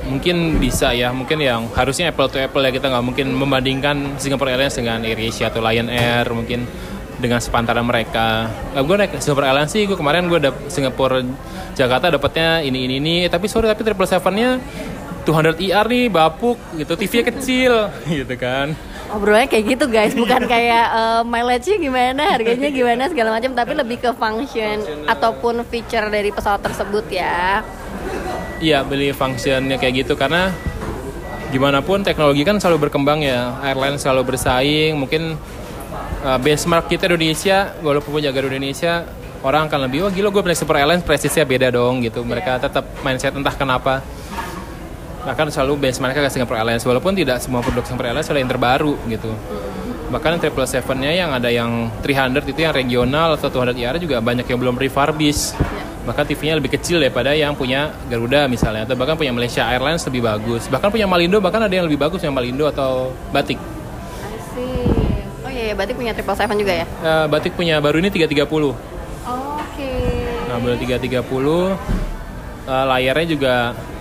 mungkin bisa ya mungkin yang harusnya apple to apple ya kita nggak mungkin membandingkan Singapore Airlines dengan AirAsia atau Lion Air mungkin dengan sepantaran mereka. Nah, gue naik Singapore Airlines sih gue kemarin gue dap Singapore Jakarta dapatnya ini ini ini. Tapi sorry tapi triple sevennya 200 IR nih bapuk gitu TV-nya kecil gitu kan. Obrolannya kayak gitu guys, bukan kayak eh, mileage-nya gimana, harganya gimana segala macam, tapi lebih ke function ataupun feature dari pesawat tersebut ya. Iya beli functionnya kayak gitu. Karena gimana pun teknologi kan selalu berkembang ya. Airline selalu bersaing. Mungkin uh, benchmark kita Indonesia walaupun punya Garuda Indonesia orang akan lebih oh gila gue punya Super Airlines prestisnya beda dong gitu. Mereka tetap mindset entah kenapa. Bahkan selalu benchmarknya ke Singapore Airlines. Walaupun tidak semua produk Singapore Airlines adalah yang terbaru gitu bahkan triple sevennya yang ada yang 300 itu yang regional atau 200 IR juga banyak yang belum refurbish. Bahkan TV-nya lebih kecil daripada yang punya Garuda misalnya atau bahkan punya Malaysia Airlines lebih bagus. Bahkan punya Malindo bahkan ada yang lebih bagus yang Malindo atau Batik. Oh iya, iya, berarti punya triple seven juga ya? Eh, Batik punya baru ini 330 Oke. nah baru 330 eh, layarnya juga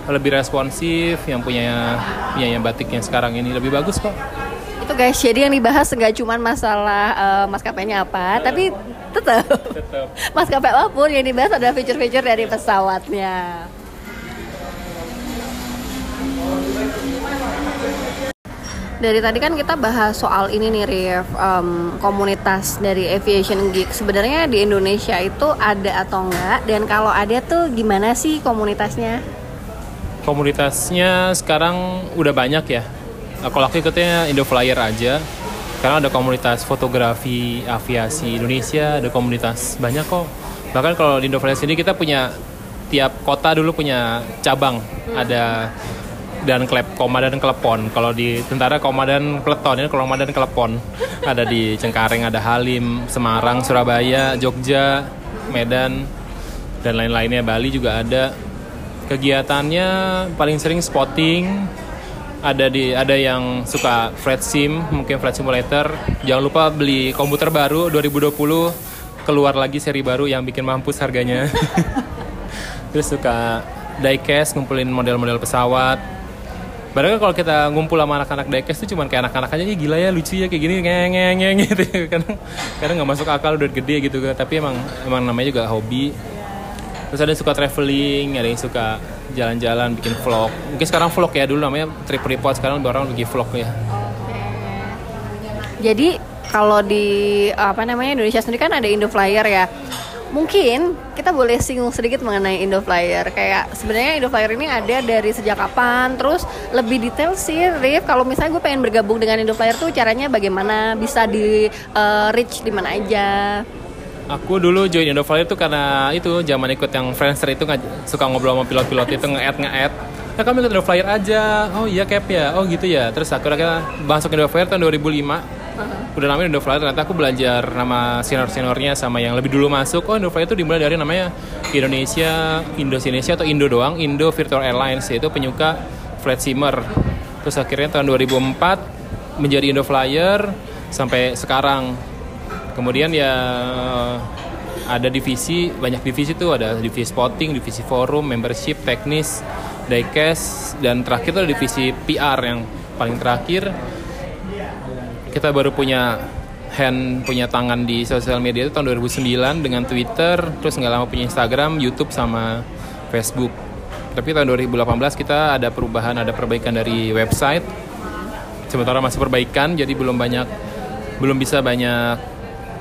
lebih responsif yang punya punya yang Batik yang sekarang ini lebih bagus kok Itu guys, jadi yang dibahas nggak cuma masalah eh, maskapainya apa, tapi tetap tetap maskapai apa pun yang dibahas adalah fitur-fitur dari pesawatnya. Dari tadi kan kita bahas soal ini nih Rif, em, komunitas dari aviation geek. Sebenarnya di Indonesia itu ada atau enggak? Dan kalau ada tuh gimana sih komunitasnya? komunitasnya sekarang udah banyak ya. Nah, kalau aku ikutnya Indoflyer aja. Karena ada komunitas fotografi aviasi Indonesia, ada komunitas banyak kok. Bahkan kalau di Indoflyer sendiri kita punya tiap kota dulu punya cabang. Ada dan klep komandan klepon. Kalau di tentara komandan kleton ini komandan klepon. Ada di Cengkareng, ada Halim, Semarang, Surabaya, Jogja, Medan dan lain-lainnya. Bali juga ada kegiatannya paling sering spotting ada di ada yang suka flight sim mungkin flight simulator. Jangan lupa beli komputer baru 2020 keluar lagi seri baru yang bikin mampus harganya. Terus suka diecast ngumpulin model-model pesawat. Padahal kalau kita ngumpul sama anak-anak diecast itu cuman kayak anak-anak aja "Ih, gila ya lucu ya kayak gini ngeng ngeng ngeng," gitu. Kadang kadang nggak masuk akal udah gede gitu kan. Tapi emang emang namanya juga hobi Terus ada yang suka traveling, ada yang suka jalan-jalan, bikin vlog. Mungkin sekarang vlog ya dulu namanya trip report, sekarang orang bikin vlog ya. Jadi kalau di apa namanya Indonesia sendiri kan ada Indoflyer ya. Mungkin kita boleh singgung sedikit mengenai Indoflyer. Kayak sebenarnya Indoflyer ini ada dari sejak kapan? Terus lebih detail sih, Rif. Kalau misalnya gue pengen bergabung dengan Indoflyer tuh caranya bagaimana? Bisa di eh, reach di mana aja? Aku dulu join Indoflyer itu karena itu zaman ikut yang Friendster itu nggak suka ngobrol sama pilot-pilot itu nge-add nge-add. Ya kami ikut Indoflyer aja. Oh iya cap ya. Oh gitu ya. Terus aku akhirnya masuk Indoflyer tahun 2005. Udah namanya Indoflyer ternyata aku belajar nama senior-seniornya sama yang lebih dulu masuk. Oh Indoflyer itu dimulai dari namanya Indonesia, Indo Indonesia atau Indo doang, Indo Virtual Airlines yaitu penyuka flight simmer. Terus akhirnya tahun 2004 menjadi Indoflyer sampai sekarang kemudian ya ada divisi banyak divisi tuh ada divisi spotting divisi forum membership teknis diecast dan terakhir tuh ada divisi PR yang paling terakhir kita baru punya hand punya tangan di sosial media itu tahun 2009 dengan Twitter, terus nggak lama punya Instagram, YouTube sama Facebook. Tapi tahun 2018 kita ada perubahan, ada perbaikan dari website. Sementara masih perbaikan, jadi belum banyak, belum bisa banyak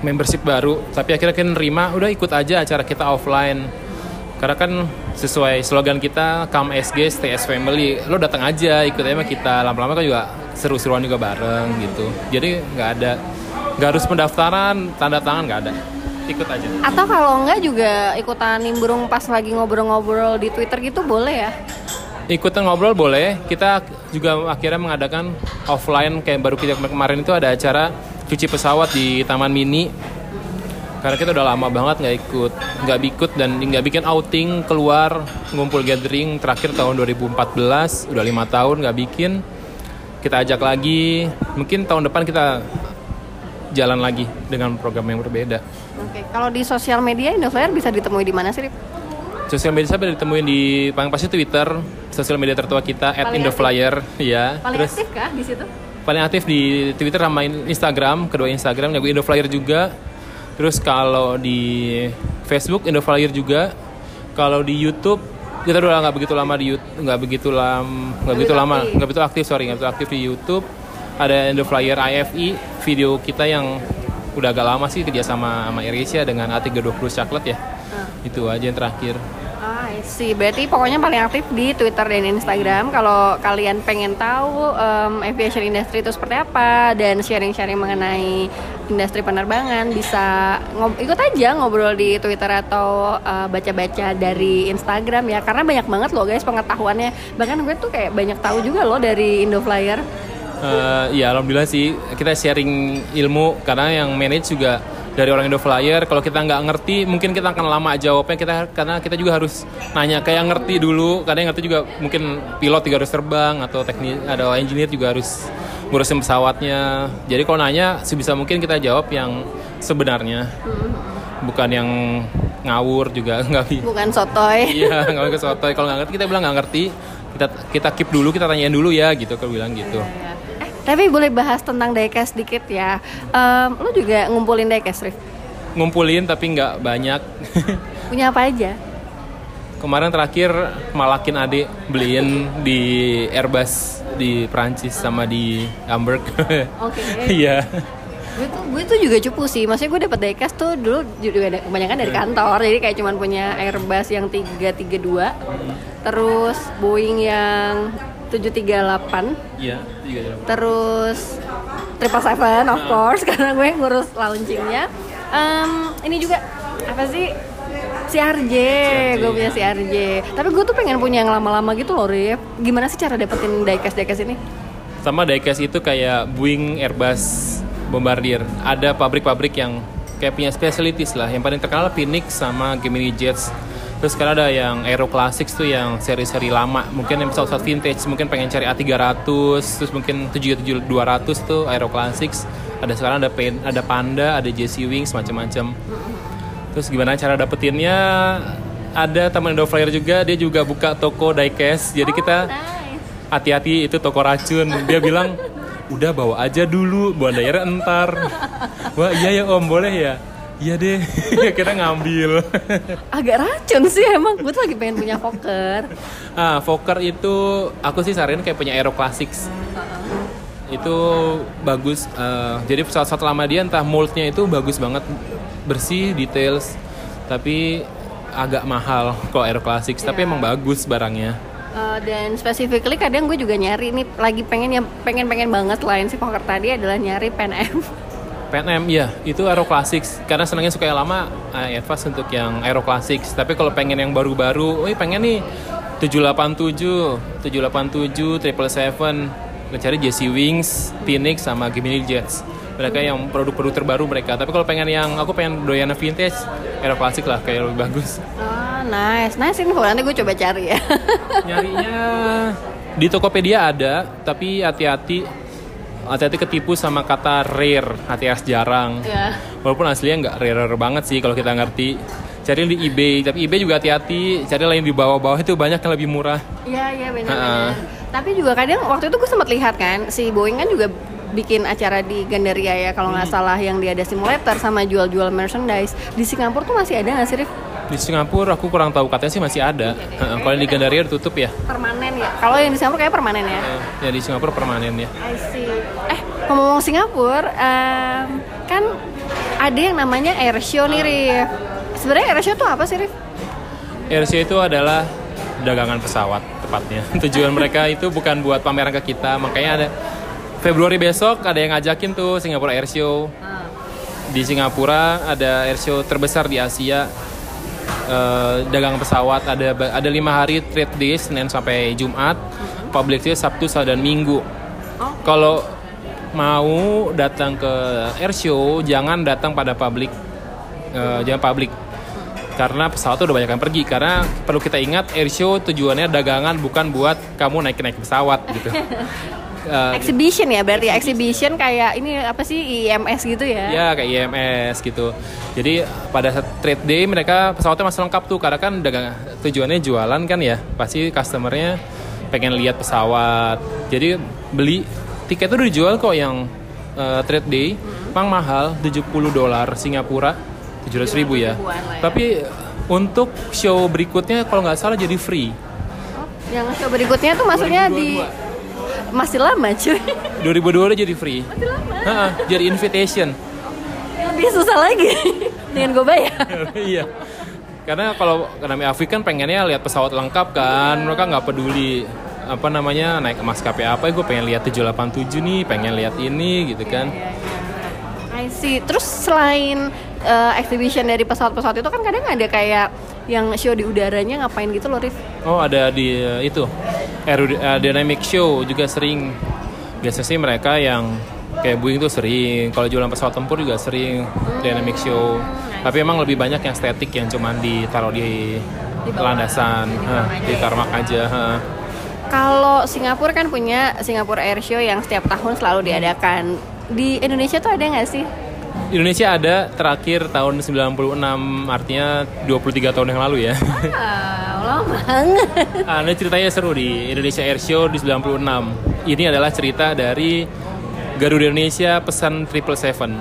membership baru. Tapi akhirnya kita nerima, udah ikut aja acara kita offline. Karena kan sesuai slogan kita, come SG, stay as family. Lo datang aja, ikut aja sama kita. Lama-lama kan juga seru-seruan juga bareng gitu. Jadi nggak ada nggak harus pendaftaran tanda tangan nggak ada ikut aja Atau kalau enggak juga ikutan nimbrung pas lagi ngobrol-ngobrol di Twitter gitu boleh ya? ikutan ngobrol boleh kita juga akhirnya mengadakan offline kayak baru kita kemarin itu ada acara cuci pesawat di Taman Mini karena kita udah lama banget nggak ikut nggak ikut dan nggak bikin outing keluar ngumpul gathering terakhir tahun 2014 udah lima tahun nggak bikin kita ajak lagi mungkin tahun depan kita jalan lagi dengan program yang berbeda Oke, kalau di sosial media Indoflyer bisa ditemui di mana sih? Rip? sosial media saya ditemuin di paling pasti Twitter sosial media tertua kita at Indoflyer ya Paling terus aktif kah di situ? Paling aktif di Twitter sama Instagram kedua Instagram yang Indoflyer juga. Terus kalau di Facebook Indoflyer juga. Kalau di YouTube kita udah nggak begitu lama di YouTube nggak begitu lam nggak begitu lama nggak begitu aktif sorry nggak begitu aktif di YouTube. Ada Indoflyer IFI video kita yang udah agak lama sih kerja sama sama AirAsia dengan A320 Chocolate ya. Itu aja yang terakhir Ah, I see. Berarti pokoknya paling aktif di Twitter dan Instagram. Kalau kalian pengen tahu em, aviation industry itu seperti apa dan sharing-sharing mengenai industri penerbangan, bisa ngob- ikut aja ngobrol di Twitter atau eh, baca-baca dari Instagram ya. Karena banyak banget loh guys pengetahuannya. Bahkan gue tuh kayak banyak tahu juga loh dari Indoflyer. Eh, ya alhamdulillah sih kita sharing ilmu karena yang manage juga dari orang Indo Flyer. Kalau kita nggak ngerti, mungkin kita akan lama jawabnya kita karena kita juga harus nanya kayak ngerti dulu. Karena yang ngerti juga mungkin pilot juga harus terbang atau teknik ada engineer juga harus ngurusin pesawatnya. Jadi kalau nanya sebisa mungkin kita jawab yang sebenarnya, bukan yang ngawur juga nggak bisa. Bukan sotoy. Iya, nggak ke sotoy. Kalau nggak ngerti kita bilang nggak ngerti. Kita kita keep dulu, kita tanyain dulu ya gitu. Kalau bilang gitu. Eh, tapi boleh bahas tentang diecast dikit ya. Em, lu juga ngumpulin diecast, Rif? Ngumpulin tapi nggak banyak. Punya apa aja? Kemarin terakhir malakin adik beliin di Airbus di Prancis sama di Hamburg. Oke. Iya. gue tuh gue tuh juga cupu sih maksudnya gue dapet diecast tuh dulu juga ada kebanyakan dari kantor jadi kayak cuman punya Airbus yang 332 terus Boeing yang 738 Iya, juga ada. terus triple seven of course karena gue ngurus launchingnya Em, ini juga apa sih CRJ, gue punya CRJ tapi gue tuh pengen punya yang lama-lama gitu loh Rif gimana sih cara dapetin diecast diecast ini Sama diecast itu kayak Boeing, Airbus, Bombardier. Ada pabrik-pabrik yang kayak punya specialties lah. Yang paling terkenal Phoenix sama Gemini Jets. Terus sekarang ada yang Aero Classics tuh yang seri-seri lama. Mungkin yang pesawat vintage, mungkin pengen cari A300, terus mungkin 77200 tuh Aero Classics. Ada sekarang ada Pen- ada Panda, ada JC Wings, macam-macam. Terus gimana cara dapetinnya? Ada teman Indoflyer juga, dia juga buka toko diecast. Jadi kita nice hati-hati itu toko racun dia bilang udah bawa aja dulu bawa daerah entar wah iya ya om boleh ya iya deh kita ngambil. Agak racun sih emang gue tuh lagi pengen punya Fokker. Ah Fokker itu aku sih saranin kayak punya Aero Classics. Itu bagus eh, jadi pesawat-pesawat lama dia entah moldnya itu bagus banget bersih details tapi agak mahal kalau Aero Classics tapi Iya. emang bagus barangnya. Uh, dan specifically kadang gue juga nyari nih lagi pengen yang pengen pengen banget selain si Fokker tadi adalah nyari Pan PNM ya itu Aero Classics karena senangnya suka yang lama eh, advance untuk yang Aero Classics tapi kalau pengen yang baru-baru oh pengen nih. 787 787 777 cari JC Wings Phoenix sama Gemini Jets. Mereka yang produk-produk terbaru mereka. Tapi kalau pengen yang aku pengen doyan vintage Aero Classic lah kayak lebih bagus. Oh nice. Nice ini nanti gue coba cari ya. Nyarinya di Tokopedia ada tapi hati-hati hati-hati ketipu sama kata rare hati-hati jarang ya Walaupun aslinya nggak rare banget sih kalau kita ngerti. cari di eBay tapi eBay juga hati-hati cari lain di bawah-bawah itu banyak yang lebih murah Iya iya benar. Ha-ha. Tapi juga kadang waktu itu gue sempat lihat kan si Boeing kan juga bikin acara di Gandaria ya kalau nggak salah yang dia ada simulator sama jual-jual merchandise di Singapura tuh masih ada nggak sih Rif? Di Singapura aku kurang tahu katanya sih masih ada Ha-ha. kalau yang di Gandaria udah tutup ya Permanen ya? Kalau yang di Singapura kayak permanen ya? Ya di Singapura permanen ya I see. Eh ngomong-ngomong Singapura, em, kan ada yang namanya airshow nih Rif. Sebenarnya airshow tuh apa sih Rif? Airshow itu adalah dagangan pesawat tepatnya tujuan mereka itu bukan buat pameran ke kita makanya ada Februari besok ada yang ngajakin tuh Singapura Airshow di Singapura ada airshow terbesar di Asia Eh, dagang pesawat ada ada lima hari trade day Senin sampai Jumat. Public day Sabtu dan Minggu. Oh. kalau mau datang ke airshow jangan datang pada public. Eh, jangan public. Karena pesawat tuh udah banyak yang pergi. Karena perlu kita ingat airshow tujuannya dagangan bukan buat kamu naik naik pesawat gitu Eh, Exhibition ya berarti exhibition kayak ini apa sih IMS gitu ya? Ya kayak IMS gitu. Jadi pada trade day mereka pesawatnya masih lengkap tuh karena kan dagang tujuannya jualan kan ya. Pasti customernya pengen lihat pesawat. Jadi beli tiket tuh udah dijual kok yang eh, trade day. Pang mahal 70 dolar Singapura 700 ribu ya. Ya. Tapi untuk show berikutnya kalau nggak salah jadi free. Yang show berikutnya tuh maksudnya di 2022. Masih lama cuy. 2022 jadi free. Masih lama. jadi invitation. Lebih susah lagi dengan gue bayar. iya karena kalau namanya Afif kan pengennya lihat pesawat lengkap kan mereka nggak peduli apa namanya naik maskapai apa gue pengen lihat 787 nih pengen lihat ini gitu kan I see. Terus selain eh, exhibition dari pesawat-pesawat itu kan kadang ada kayak yang show di udaranya ngapain gitu loh Rif. oh ada di eh, itu aerodynamic show juga sering biasanya sih mereka yang kayak Boeing tuh sering kalau jualan pesawat tempur juga sering dynamic show tapi emang lebih banyak yang static yang cuman ditaruh di, Di bawah, landasan di Hah, tarmac di aja. tarmac aja hah. Kalau Singapura kan punya Singapura Air Show yang setiap tahun selalu diadakan. Di Indonesia tuh ada nggak sih? Indonesia ada terakhir tahun 96 artinya 23 tahun yang lalu ya. Wow, lama banget. Ah, ini ceritanya seru di Indonesia Air Show di 96. Ini adalah cerita dari Garuda Indonesia pesan 777.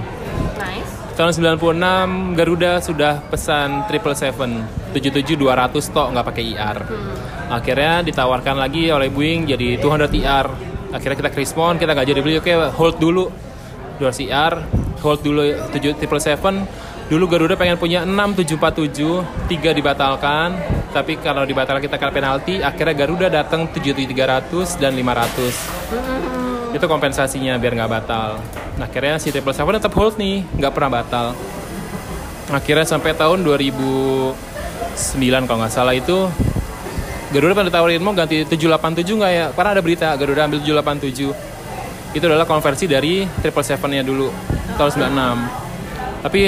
Nice. Tahun 96 Garuda sudah pesan 777 77 200 tok nggak pakai IR. Akhirnya ditawarkan lagi oleh Boeing jadi 200 IR. Akhirnya kita respon, kita nggak jadi beli, oke hold dulu 200 IR, hold dulu 777. Dulu Garuda pengen punya 6 747, 3 dibatalkan. Tapi kalau dibatalkan kita kena penalti, akhirnya Garuda datang 77300 dan 500 itu kompensasinya biar nggak batal. Nah, akhirnya si triple seven tetap hold nih, nggak pernah batal. Akhirnya sampai tahun 2009 kalau nggak salah itu Garuda pada tawarin mau ganti 787 nggak ya? Karena ada berita Garuda ambil 787. Itu adalah konversi dari triple seven-nya dulu tahun 96. Tapi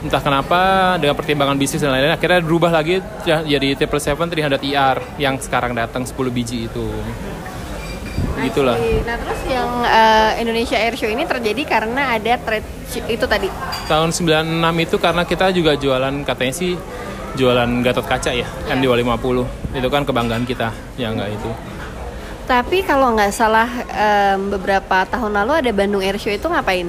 entah kenapa dengan pertimbangan bisnis dan lain-lain akhirnya berubah lagi ya- jadi triple seven 300 IR yang sekarang datang 10 biji itu. Gitulah. Nah terus yang eh, Indonesia Air Show ini terjadi karena ada trade itu tadi. tahun 96 itu karena kita juga jualan katanya sih jualan Gatot kaca ya MD250 itu kan kebanggaan kita ya enggak itu Tapi kalau nggak salah em, beberapa tahun lalu ada Bandung Air Show itu ngapain?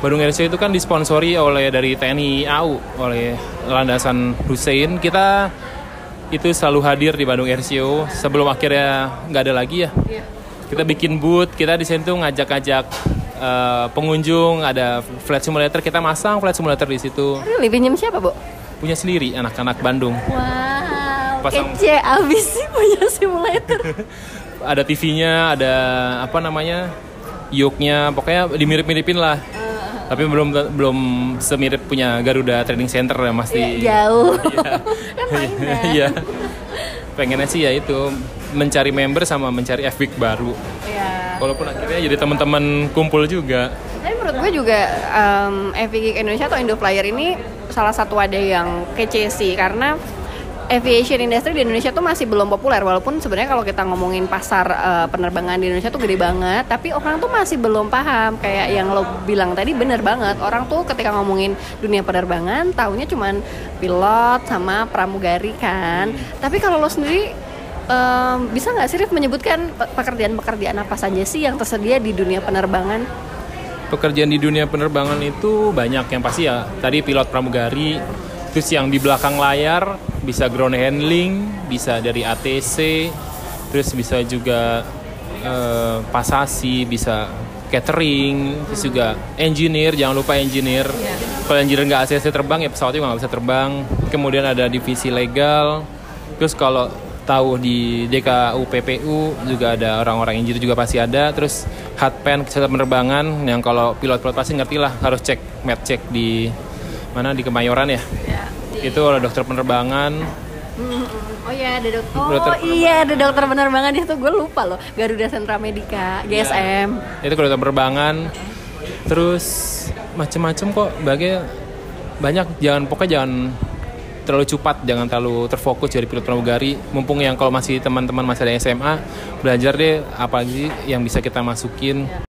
Bandung Air Show itu kan disponsori oleh dari TNI AU oleh landasan Hussein. Kita itu selalu hadir di Bandung Air Show sebelum akhirnya nggak ada lagi ya. Kita bikin booth kita di sini tuh ngajak-ngajak eh, pengunjung ada flight simulator. Kita masang flight simulator di situ. Really? Pinjam siapa, Bu? punya sendiri anak-anak Bandung. Wow, Pasang- kece abis sih punya simulator. ada TV-nya, ada apa namanya, yoke-nya, pokoknya dimirip-miripin lah. Tapi belum belum semirip punya Garuda Training Center ya Mas di. Ya, jauh. kan mainan. Iya. Pengennya sih ya itu mencari member sama mencari FBIC baru. Iya. Walaupun akhirnya jadi teman-teman kumpul juga. Tapi menurut gue juga um, Geek Indonesia atau Indo Flyer ini salah satu wadah yang kece sih karena aviation industry di Indonesia tuh masih belum populer walaupun sebenarnya kalau kita ngomongin pasar uh, penerbangan di Indonesia tuh gede banget tapi orang tuh masih belum paham. Kayak yang lo bilang tadi bener banget. Orang tuh ketika ngomongin dunia penerbangan taunya cuman pilot sama pramugari kan? Tapi kalau lo sendiri um, bisa nggak sih Rif menyebutkan pekerjaan-pekerjaan apa saja sih yang tersedia di dunia penerbangan? Pekerjaan di dunia penerbangan itu banyak. Yang pasti ya tadi pilot pramugari terus yang di belakang layar bisa ground handling bisa dari ATC terus bisa juga uh, pasasi bisa catering terus juga engineer jangan lupa engineer. Yeah. kalau engineer nggak ACC terbang ya pesawatnya nggak bisa terbang. Kemudian ada divisi legal. Terus kalau tahu di DKU PPU juga ada orang-orang engineer juga pasti ada. Terus hardpan kesehatan penerbangan yang kalau pilot-pilot pasti ngerti lah harus cek med check di mana di Kemayoran ya. ya Itu ada dokter penerbangan. Oh iya ada dokter. Oh dokter iya ada dokter penerbangan itu gue lupa loh. Garuda Sentra Medika, GSM. Ya, itu dokter penerbangan. Terus macem-macem kok bagai banyak jangan pokoknya jangan terlalu cepat jangan terlalu terfokus jadi pilot pramugari mumpung yang kalau masih teman-teman masih ada SMA belajar deh apa sih yang bisa kita masukin ya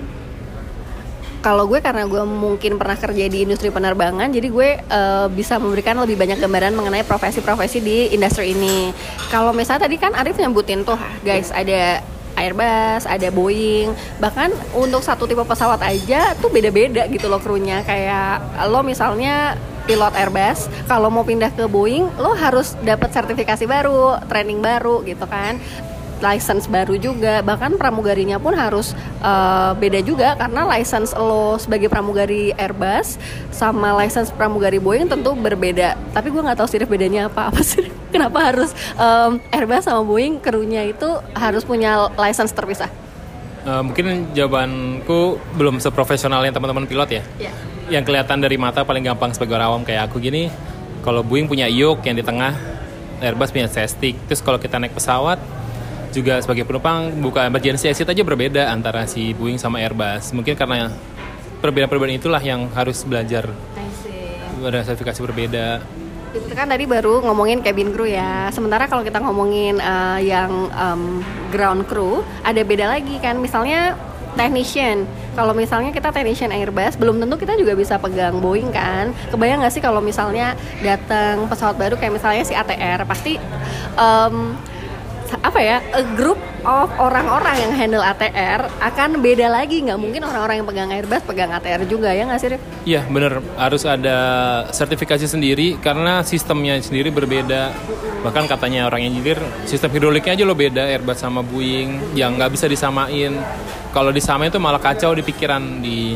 kalau gue karena gue mungkin pernah kerja di industri penerbangan jadi gue uh, bisa memberikan lebih banyak gambaran mengenai profesi-profesi di industri ini. Kalau misalnya tadi kan Arif nyebutin tuh guys ada Airbus, ada Boeing, bahkan untuk satu tipe pesawat aja tuh beda-beda gitu loh krunya. Kayak lo misalnya pilot Airbus, kalau mau pindah ke Boeing, lo harus dapat sertifikasi baru, training baru gitu kan license baru juga. Bahkan pramugarinya pun harus uh, beda juga karena license lo sebagai pramugari Airbus sama license pramugari Boeing tentu berbeda. Tapi gue nggak tahu sih bedanya apa. Apa sih kenapa harus um, Airbus sama Boeing krunya itu harus punya license terpisah? Uh, mungkin jawabanku belum seprofesional yang teman-teman pilot ya. Yeah. yang kelihatan dari mata paling gampang sebagai orang awam kayak aku gini kalau Boeing punya yoke yang di tengah Airbus punya sestik. Terus kalau kita naik pesawat juga sebagai penumpang buka emergency exit aja berbeda antara si Boeing sama Airbus. Mungkin karena perbedaan-perbedaan itulah yang harus belajar. Ada sertifikasi berbeda. Itu kan tadi baru ngomongin cabin crew ya. Sementara kalau kita ngomongin uh, yang um, ground crew, ada beda lagi kan. Misalnya technician. Kalau misalnya kita technician Airbus, belum tentu kita juga bisa pegang Boeing kan. Kebayang nggak sih kalau misalnya datang pesawat baru kayak misalnya si ATR, pasti um, apa ya a group of orang-orang yang handle ATR akan beda lagi. Nggak mungkin orang-orang yang pegang Airbus pegang ATR juga ya nggak sih Rif? Iya bener. Harus ada sertifikasi sendiri karena sistemnya sendiri berbeda. Bahkan katanya orang engineer sistem hidroliknya aja lo beda Airbus sama Boeing yang nggak bisa disamain. Kalau disamain itu malah kacau di pikiran di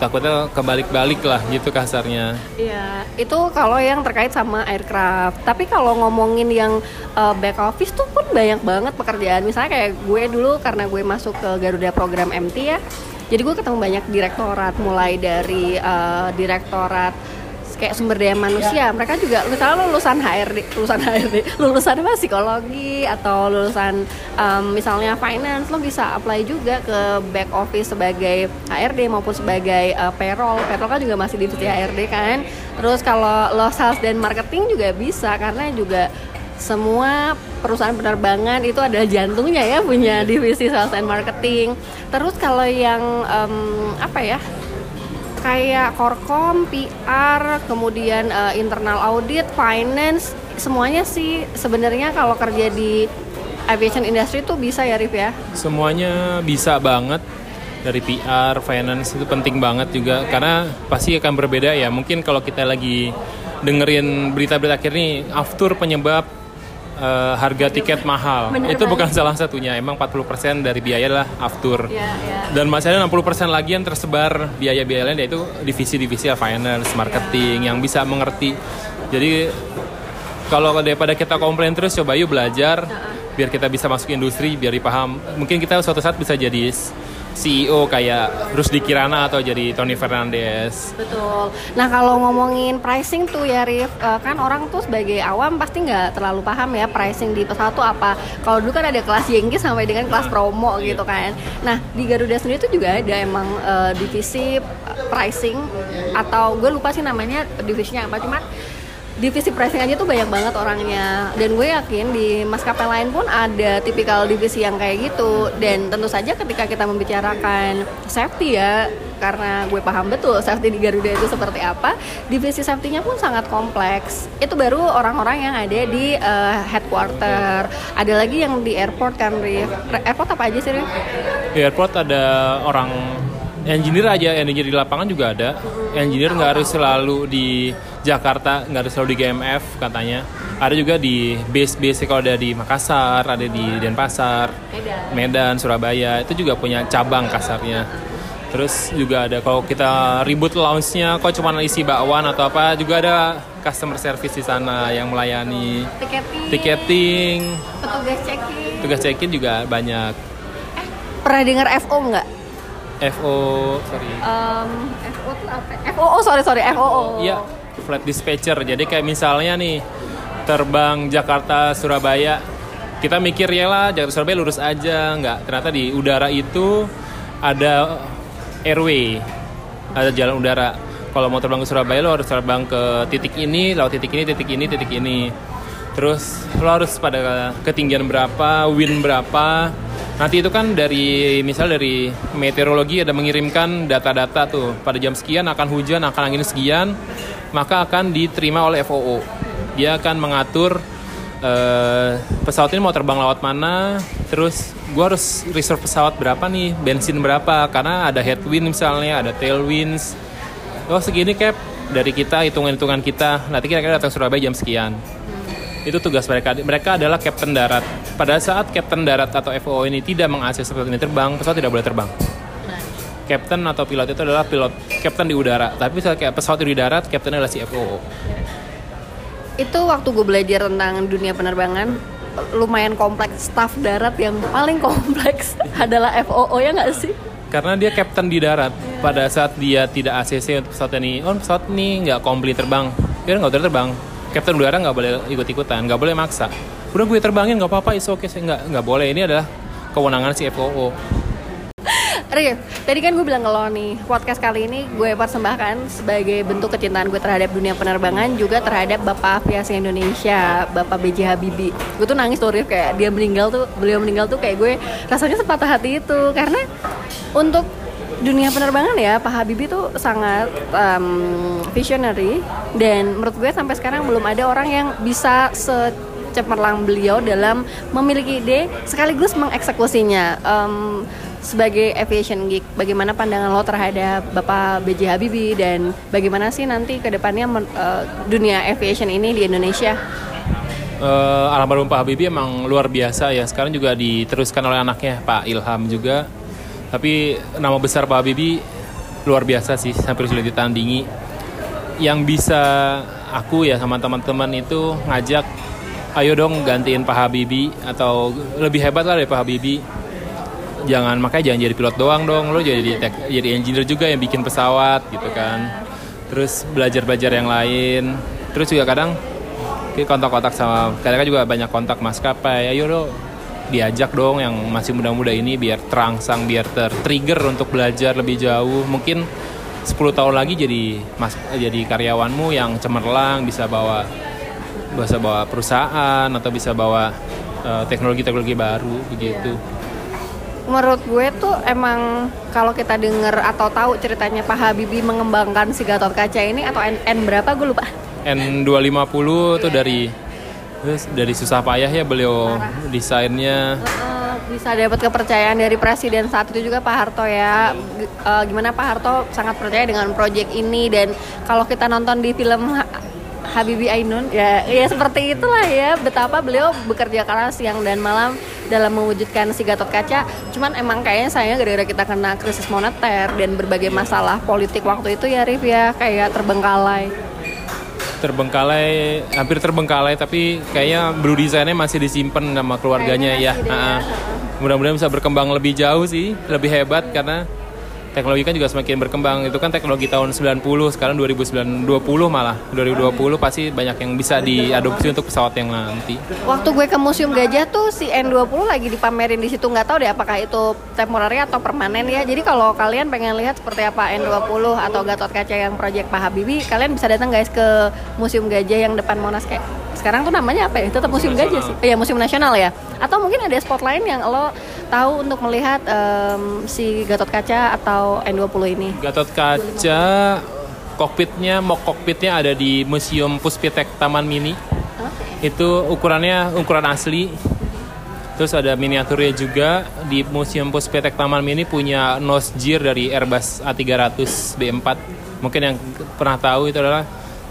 takutnya kebalik-balik lah gitu kasarnya. Iya, itu kalau yang terkait sama aircraft. Tapi kalau ngomongin yang uh, back office tuh pun banyak banget pekerjaan. Misalnya kayak gue dulu karena gue masuk ke Garuda program MT ya. Jadi gue ketemu banyak direktorat mulai dari uh, direktorat kayak sumber daya manusia. Mereka juga misalnya lulusan HRD lulusan HRD lulusan apa psikologi atau lulusan um, misalnya finance lo bisa apply juga ke back office sebagai HRD maupun sebagai uh, payroll. Payroll kan juga masih divisi HRD kan. Terus kalau lo sales dan marketing juga bisa karena juga semua perusahaan penerbangan itu adalah jantungnya ya punya divisi sales and marketing. Terus kalau yang um, apa ya kayak korkom, PR, kemudian uh, internal audit, finance, semuanya sih sebenarnya kalau kerja di aviation industry tuh bisa ya Rif ya? Semuanya bisa banget dari PR, finance itu penting banget juga karena pasti akan berbeda ya. Mungkin kalau kita lagi dengerin berita-berita akhir nih after penyebab uh, harga tiket mahal. Bener itu banget. bukan salah satunya. Emang 40% dari biaya adalah aftur. Yeah, yeah. Dan masih ada 60% lagi yang tersebar biaya-biaya lain yaitu divisi-divisi finance, marketing yeah. yang bisa mengerti. Jadi kalau daripada kita komplain terus coba yuk belajar uh -uh. biar kita bisa masuk industri, biar dipaham. Mungkin kita suatu saat bisa jadi CEO kayak Rusdi Kirana atau jadi Tony Fernandez. Betul. Nah kalau ngomongin pricing tuh ya Rif, uh, kan orang tuh sebagai awam pasti nggak terlalu paham ya pricing di pesawat tuh apa. Kalau dulu kan ada kelas Yengki sampai dengan kelas nah, promo iya. gitu kan. Nah di Garuda sendiri tuh juga ada emang uh, divisi pricing atau gue lupa sih namanya divisinya apa cuman divisi pricing aja tuh banyak banget orangnya. Dan gue yakin di maskapai lain pun ada tipikal divisi yang kayak gitu. Dan tentu saja ketika kita membicarakan safety ya karena gue paham betul safety di Garuda itu seperti apa divisi safety-nya pun sangat kompleks. Itu baru orang-orang yang ada di uh, headquarter. Ada lagi yang di airport kan Rif airport apa aja sih Rif? di airport ada orang engineer aja engineer di lapangan juga ada. Engineer nggak harus selalu di Jakarta nggak harus selalu di GMF katanya. Ada juga di base base kalau ada di Makassar ada di Denpasar Medan, Medan Surabaya itu juga punya cabang kasarnya. Terus juga ada kalau kita ribut lounge-nya kok cuma isi bakwan atau apa juga ada customer service di sana yang melayani. Tiketing, ticketing petugas check-in. Tugas check-in juga banyak. Pernah dengar FO nggak? FO sorry. Um, FO tuh apa? FOO sorry sorry FOO. Iya, flight dispatcher. Jadi kayak misalnya nih terbang Jakarta Surabaya, kita mikir ya lah Jakarta Surabaya lurus aja, nggak. Ternyata di udara itu ada airway, ada jalan udara. Kalau mau terbang ke Surabaya lo harus terbang ke titik ini, laut titik ini, titik ini, titik ini. Terus lo harus pada ketinggian berapa, wind berapa. Nanti itu kan dari misal dari meteorologi ada mengirimkan data-data tuh pada jam sekian akan hujan, akan angin sekian, maka akan diterima oleh FOO. Dia akan mengatur eh, pesawat ini mau terbang lewat mana, terus gue harus reserve pesawat berapa nih, bensin berapa, karena ada headwind misalnya, ada tailwinds. Oh segini cap dari kita hitungan-hitungan kita, nanti kira-kira datang Surabaya jam sekian itu tugas mereka. Mereka adalah kapten darat. Pada saat kapten darat atau FOO ini tidak mengakses pesawat ini terbang, pesawat tidak boleh terbang. Kapten atau pilot itu adalah pilot kapten di udara. Tapi saat kayak pesawat di darat, kapten adalah si FOO. Itu waktu gue belajar tentang dunia penerbangan lumayan kompleks staff darat yang paling kompleks adalah FOO ya nggak sih? Karena dia kapten di darat. Pada saat dia tidak ACC untuk pesawat ini, oh pesawat ini nggak komplit terbang, dia nggak boleh terbang. Kapten udara nggak boleh ikut-ikutan, nggak boleh maksa. Udah gue terbangin nggak apa-apa, is oke, okay. nggak nggak boleh. Ini adalah kewenangan si FOO. Rif, tadi kan gue bilang ke lo nih, podcast kali ini gue persembahkan sebagai bentuk kecintaan gue terhadap dunia penerbangan juga terhadap Bapak Aviasi Indonesia, Bapak B.J. Habibie. Gue tuh nangis tuh Rif, kayak dia meninggal tuh, beliau meninggal tuh kayak gue rasanya sepatah hati itu karena untuk dunia penerbangan ya Pak Habibie tuh sangat um, visionary dan menurut gue sampai sekarang belum ada orang yang bisa secemerlang beliau dalam memiliki ide sekaligus mengeksekusinya. Um, sebagai aviation geek, bagaimana pandangan lo terhadap Bapak B.J. Habibie dan bagaimana sih nanti ke depannya uh, dunia aviation ini di Indonesia? Uh, almarhum Pak Habibie emang luar biasa ya. Sekarang juga diteruskan oleh anaknya Pak Ilham juga. Tapi nama besar Pak Habibie luar biasa sih, hampir sulit ditandingi. Yang bisa aku ya sama teman-teman itu ngajak, ayo dong gantiin Pak Habibie atau lebih hebat lah dari Pak Habibie jangan makanya jangan jadi pilot doang dong. Lo jadi jadi engineer juga yang bikin pesawat gitu kan. Terus belajar belajar yang lain. Terus juga kadang kontak-kontak sama kadang, -kadang juga banyak kontak maskapai. Ayo lo diajak dong yang masih muda-muda ini biar terangsang biar tertrigger untuk belajar lebih jauh. Mungkin 10 tahun lagi jadi mas jadi karyawanmu yang cemerlang bisa bawa bisa bawa perusahaan atau bisa bawa teknologi-teknologi uh, baru begitu. Menurut gue tuh emang kalau kita denger atau tahu ceritanya Pak Habibie mengembangkan si Gatot Kaca ini atau N, N berapa gue lupa. N250 tuh dari dari susah payah ya beliau Parah. desainnya. Uh, bisa dapat kepercayaan dari presiden saat itu juga Pak Harto ya. Uh, gimana Pak Harto sangat percaya dengan proyek ini dan kalau kita nonton di film Habibie Ainun. Ya ya seperti itulah ya betapa beliau bekerja keras siang dan malam dalam mewujudkan si Gatot Kaca. Cuman emang kayaknya saya gara-gara kita kena krisis moneter dan berbagai masalah politik waktu itu ya Rif ya kayak terbengkalai. Terbengkalai hampir terbengkalai tapi kayaknya blue desainnya masih disimpan sama keluarganya ya, ya. mudah-mudahan bisa berkembang lebih jauh sih lebih hebat karena teknologi kan juga semakin berkembang. Itu kan teknologi tahun 90 sekarang 2020 malah. 2020 pasti banyak yang bisa diadopsi untuk pesawat yang nanti. Waktu gue ke museum gajah tuh si N20 lagi dipamerin di situ. Nggak tahu deh apakah itu temporary atau permanen ya. Jadi kalau kalian pengen lihat seperti apa N20 atau Gatot Kaca yang project Pak Habibie kalian bisa datang guys ke museum gajah yang depan Monas. Kayak sekarang tuh namanya apa ya? Tetap museum gajah sih. Ya museum nasional ya. Atau mungkin ada spot lain yang lo tahu untuk melihat um, si Gatot Kaca atau N20 ini? Gatot Kaca kokpitnya mock kokpitnya ada di Museum Puspitek Taman Mini. Okay. itu ukurannya ukuran asli. Terus ada miniaturnya juga. Di Museum Puspitek Taman Mini punya nose gear dari Airbus A300 B4 mungkin yang pernah tahu itu adalah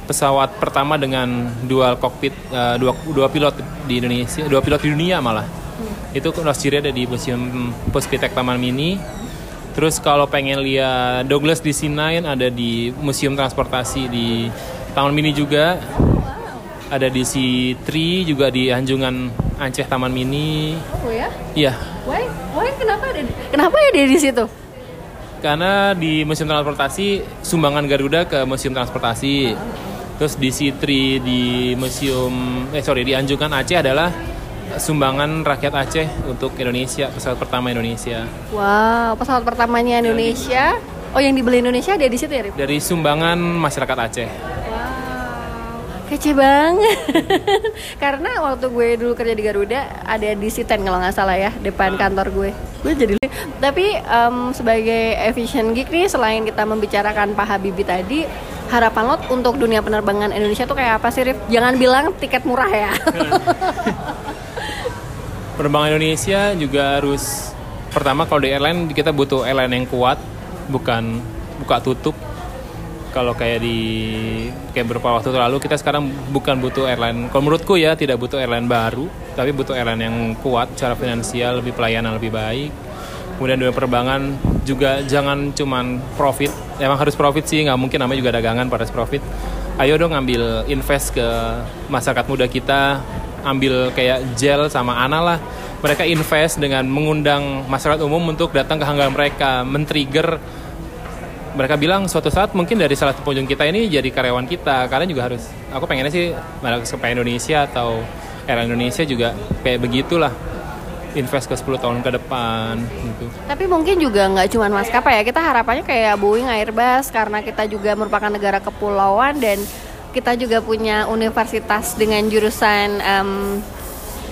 pesawat pertama dengan dual cockpit uh, dua dua pilot di Indonesia dua pilot di dunia malah. Itu Nosjiri ada di museum Puspitek Taman Mini. Terus kalau pengen lihat Douglas DC-9 ada di museum transportasi di Taman Mini juga. Ada di C3 juga di Anjungan Aceh Taman Mini. Oh ya? Iya. Why? Why? Kenapa ada kenapa ya dia di situ? Karena di museum transportasi sumbangan Garuda ke museum transportasi. Terus di C3 di museum eh sorry di Anjungan Aceh adalah sumbangan rakyat Aceh untuk Indonesia pesawat pertama Indonesia. Wow, pesawat pertamanya Indonesia. Oh, yang dibeli Indonesia ada di situ ya, Rip? Dari sumbangan masyarakat Aceh. Wow, kece banget. Karena waktu gue dulu kerja di Garuda ada di Siten kalau nggak salah ya depan kantor gue. Gue jadi tapi um, sebagai efficient geek nih selain kita membicarakan Pak Habibie tadi harapan lo untuk dunia penerbangan Indonesia tuh kayak apa sih Rif? Jangan bilang tiket murah ya. penerbangan Indonesia juga harus pertama kalau di airline kita butuh airline yang kuat, bukan buka tutup. Kalau kayak di kayak beberapa waktu lalu kita sekarang bukan butuh airline. Kalau menurutku ya tidak butuh airline baru, tapi butuh airline yang kuat secara finansial, lebih pelayanan lebih baik. Kemudian dunia penerbangan juga jangan cuman profit emang harus profit sih nggak mungkin namanya juga dagangan pada profit ayo dong ambil invest ke masyarakat muda kita ambil kayak gel sama Ana lah. Mereka invest dengan mengundang masyarakat umum untuk datang ke hanggar mereka men-trigger. Mereka bilang suatu saat mungkin dari salah satu pengunjung kita ini jadi karyawan kita. Karena juga harus aku pengennya sih malah ke Indonesia atau era Indonesia juga kayak begitulah. Invest ke 10 tahun ke depan gitu. Tapi mungkin juga nggak cuma maskapai ya, kita harapannya kayak Boeing, Airbus karena kita juga merupakan negara kepulauan dan kita juga punya universitas dengan jurusan um,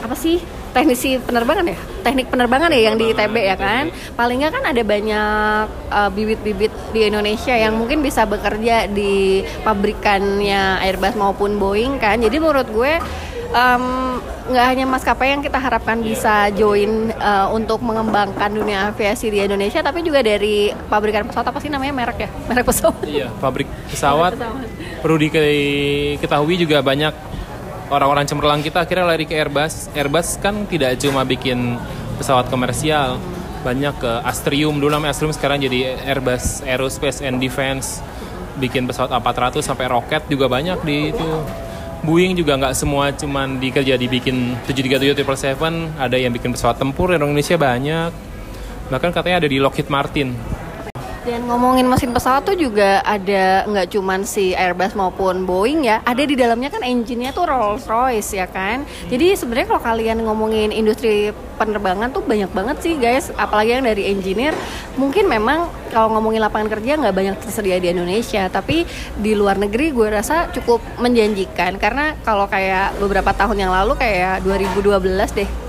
apa sih? Teknisi penerbangan ya? Teknik penerbangan ya yang di ITB ya kan? paling nggak kan ada banyak uh, bibit-bibit di Indonesia yang mungkin bisa bekerja di pabrikannya Airbus maupun Boeing kan? Jadi menurut gue nggak um, hanya maskapai yang kita harapkan bisa join uh, untuk mengembangkan dunia aviasi di Indonesia, tapi juga dari pabrikan pesawat apa sih namanya merek ya, merek pesawat. Iya, pabrik pesawat. Perlu diketahui juga banyak orang-orang cemerlang kita akhirnya lari ke Airbus. Airbus kan tidak cuma bikin pesawat komersial, banyak ke Astrium dulu namanya Astrium sekarang jadi Airbus Aerospace and Defense bikin pesawat A400 sampai roket juga banyak di itu Boeing juga nggak semua cuman dikerja dibikin 737 777 ada yang bikin pesawat tempur di Indonesia banyak. Bahkan katanya ada di Lockheed Martin dan ngomongin mesin pesawat tuh juga ada nggak cuman si Airbus maupun Boeing ya, ada di dalamnya kan engine-nya tuh Rolls Royce ya kan. Jadi sebenarnya kalau kalian ngomongin industri penerbangan tuh banyak banget sih guys, apalagi yang dari engineer. Mungkin memang kalau ngomongin lapangan kerja nggak banyak tersedia di Indonesia, tapi di luar negeri gue rasa cukup menjanjikan karena kalau kayak beberapa tahun yang lalu kayak 2012 deh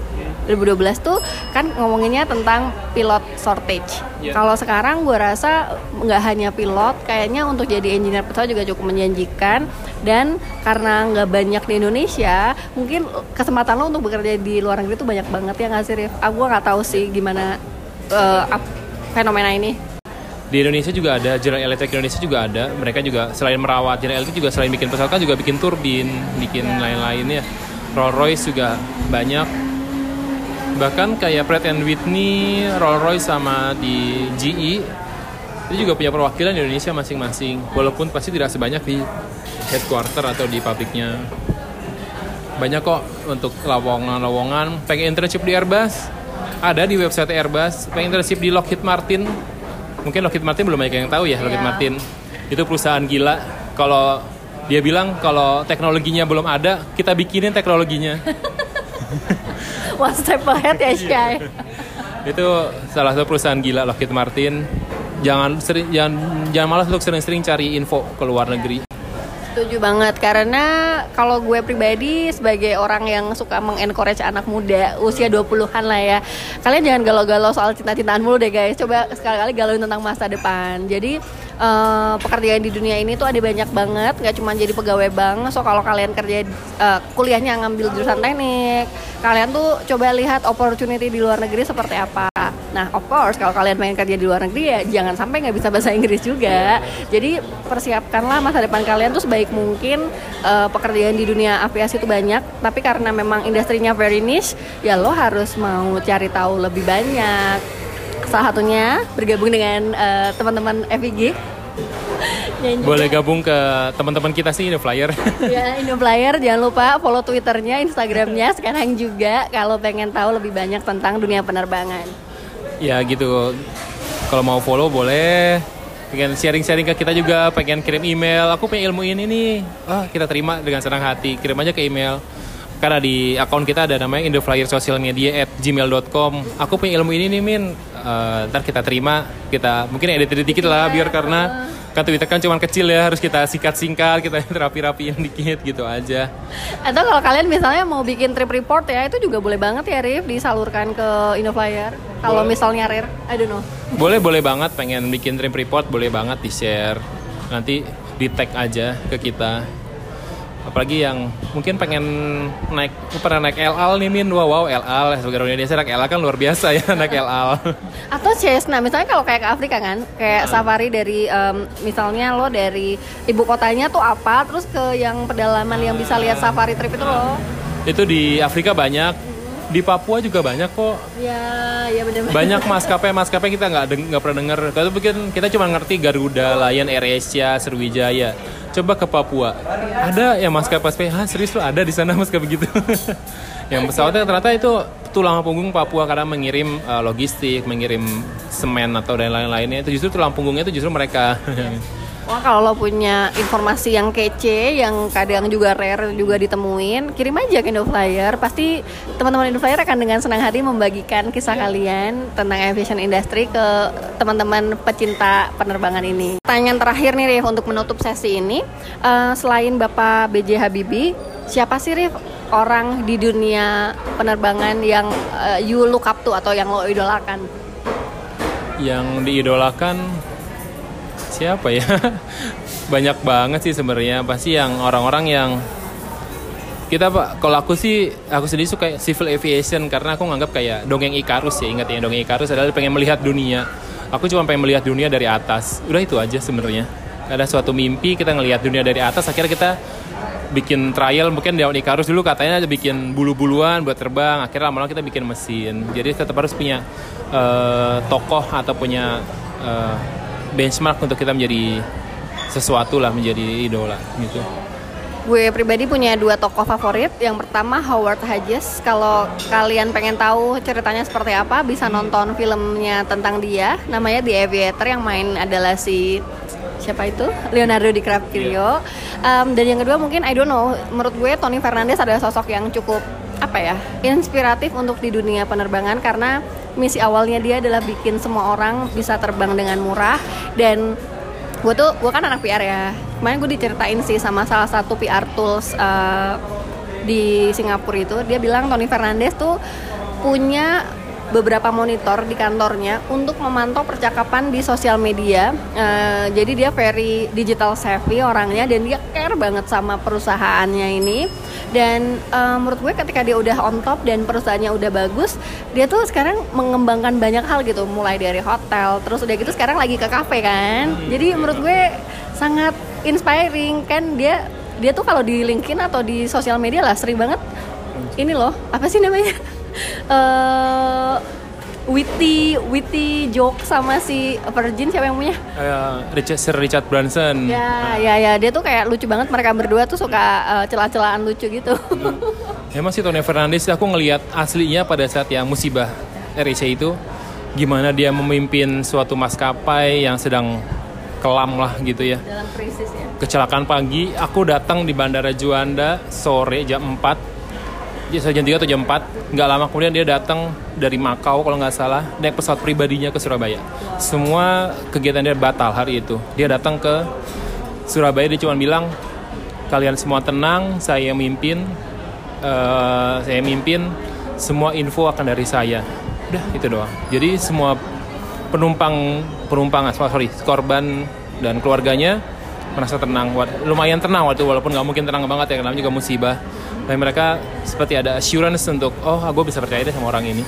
2012 tuh kan ngomonginnya tentang pilot shortage. Yeah. Kalau sekarang gue rasa nggak hanya pilot, kayaknya untuk jadi engineer pesawat juga cukup menjanjikan dan karena nggak banyak di Indonesia, mungkin kesempatan lo untuk bekerja di luar negeri tuh banyak banget ya nggak sih, Rif? Ah, gue nggak tahu sih gimana uh, fenomena ini di Indonesia juga ada General Electric Indonesia juga ada mereka juga selain merawat General Electric juga selain bikin pesawat kan juga bikin turbin bikin yeah. lain-lainnya Rolls Royce juga banyak bahkan kayak Pratt and Whitney, Rolls Royce sama di GE itu juga punya perwakilan di Indonesia masing-masing. Walaupun pasti tidak sebanyak di headquarter atau di pabriknya. Banyak kok untuk lowongan-lowongan. Pengen internship di Airbus? Ada di website Airbus. Pengen internship di Lockheed Martin? Mungkin Lockheed Martin belum banyak yang tahu ya Lockheed Iya. Martin. Itu perusahaan gila. Kalau dia bilang kalau teknologinya belum ada kita bikinin teknologinya One step ahead ya Syai. itu salah satu perusahaan gila Lockheed Martin jangan sering jangan jangan malas untuk sering-sering cari info ke luar negeri Setuju banget karena kalau gue pribadi sebagai orang yang suka mengencourage anak muda usia 20-an lah ya. Kalian jangan galau-galau soal cinta-cintaan mulu deh guys. Coba sekali-kali galauin tentang masa depan. Jadi eh, pekerjaan di dunia ini tuh ada banyak banget, nggak cuma jadi pegawai bank. So kalau kalian kerja eh, kuliahnya ngambil jurusan teknik, kalian tuh coba lihat opportunity di luar negeri seperti apa. Nah, of course kalau kalian pengen kerja di luar negeri ya jangan sampai nggak bisa bahasa Inggris juga. Jadi persiapkanlah masa depan kalian tuh sebaik mungkin. Eh, pekerjaan di dunia aviasi itu banyak, tapi karena memang industrinya very niche, ya lo harus mau cari tahu lebih banyak. Salah satunya bergabung dengan eh, teman-teman FIG. Dan juga- boleh gabung ke teman-teman kita sih The Flyer ya Indoflyer jangan lupa follow twitternya instagramnya sekarang juga kalau pengen tahu lebih banyak tentang dunia penerbangan. Ya gitu. Kalau mau follow boleh. Pengen sharing-sharing ke kita juga pengen kirim email. Aku pengen ilmu ini nih. Ah kita terima dengan senang hati. Kirim aja ke email karena di akun kita ada namanya Indoflyer Social Media at gmail.com aku pengen ilmu ini nih Min. Eh, ntar kita terima kita mungkin edit dikit lah biar karena kan Twitter kan cuma kecil ya harus kita singkat-singkat kita rapi-rapiin dikit gitu aja. Atau kalau kalian misalnya mau bikin trip report ya itu juga boleh banget ya Rif disalurkan ke Indoflyer. Kalau misalnya rare I don't know. Boleh boleh banget pengen bikin trip report boleh banget di share nanti di tag aja ke kita apalagi yang mungkin pengen naik pernah naik El Al nih min. Wow wow El Al sebagai orang Indonesia naik El Al kan luar biasa ya naik El Al. Atau Cessna misalnya kalau kayak ke Afrika kan kayak safari dari em, misalnya lo dari ibu kotanya tuh apa terus ke yang pedalaman yang bisa lihat safari trip itu loh itu di Afrika banyak di Papua juga banyak kok. Ya ya benar banyak maskapai maskapai kita nggak nggak pernah dengar kalau mungkin kita cuma ngerti Garuda Lion Air Asia Sriwijaya. Coba ke Papua. Ada yang maskapai maskapai serius lo ada di sana maskapai begitu yang pesawatnya ternyata itu tulang punggung Papua karena mengirim uh, logistik mengirim semen atau dan lain-lainnya. Itu justru tulang punggungnya itu justru mereka Wah kalau lo punya informasi yang kece, yang kadang juga rare juga ditemuin, kirim aja ke Indoflyer. Pasti teman-teman Indoflyer akan dengan senang hati membagikan kisah kalian tentang aviation industry ke teman-teman pecinta penerbangan ini. Pertanyaan terakhir nih Rif untuk menutup sesi ini, Eh, selain Bapak BJ Habibie, siapa sih Rif orang di dunia penerbangan yang eh, you look up to atau yang lo idolakan? yang diidolakan siapa ya? Banyak banget sih sebenarnya. Pasti yang orang-orang yang kita pak kalau aku sih aku sendiri suka civil aviation karena aku nganggap kayak dongeng Ikarus ya. Ingat ya dongeng Ikarus adalah pengen melihat dunia. Aku cuma pengen melihat dunia dari atas. Udah itu aja sebenarnya. Ada suatu mimpi kita ngelihat dunia dari atas akhirnya kita bikin trial. Mungkin di Ikarus dulu katanya bikin bulu-buluan buat terbang. Akhirnya lama-lama kita bikin mesin. Jadi tetap harus punya eh, tokoh atau punya eh, benchmark untuk kita menjadi sesuatu lah menjadi idola gitu Gue pribadi punya dua tokoh favorit. Yang pertama Howard Hughes. Kalau kalian pengen tahu ceritanya seperti apa, bisa nonton filmnya tentang dia. Namanya The Aviator yang main adalah si siapa itu Leonardo DiCaprio. Um, dan yang kedua mungkin I don't know. Menurut gue Tony Fernandez adalah sosok yang cukup apa ya? Inspiratif untuk di dunia penerbangan karena misi awalnya dia adalah bikin semua orang bisa terbang dengan murah. Dan gue tuh gue kan anak PR ya. Kemarin gue diceritain sih sama salah satu PR tools eh, di Singapura itu. Dia bilang Tony Fernandez tuh punya beberapa monitor di kantornya untuk memantau percakapan di sosial media. Eh, jadi dia very digital savvy orangnya dan dia care banget sama perusahaannya ini. Dan eh, menurut gue ketika dia udah on top dan perusahaannya udah bagus dia tuh sekarang mengembangkan banyak hal gitu. Mulai dari hotel terus udah gitu sekarang lagi ke kafe kan. Jadi menurut gue sangat inspiring. Kan dia dia tuh kalau di LinkedIn atau di sosial media lah sering banget ini loh apa sih namanya eh witty witty joke sama si Virgin siapa yang punya Eh, Richard Sir Richard Branson Ya, ya, ya, dia tuh kayak lucu banget. Mereka berdua tuh suka uh, celah-celahan lucu gitu. Emang sih Tony Fernandez aku ngelihat aslinya pada saat yang musibah RIC itu gimana dia memimpin suatu maskapai yang sedang kelam lah gitu ya. Dalam krisis ya. Kecelakaan pagi, aku datang di Bandara Juanda sore jam 4 Ya, jam 3 atau jam 4 nggak lama kemudian dia datang dari Makau kalau nggak salah. Naik pesawat pribadinya ke Surabaya. Semua kegiatan dia batal hari itu. Dia datang ke Surabaya dia cuma bilang kalian semua tenang saya mimpin eh, saya mimpin. Semua info akan dari saya. Udah itu doang. Jadi semua penumpang penumpang sorry korban dan keluarganya merasa tenang. Lumayan tenang waktu walaupun nggak mungkin tenang banget ya karena juga musibah tapi mereka seperti ada assurance untuk oh gue bisa percaya deh sama orang ini.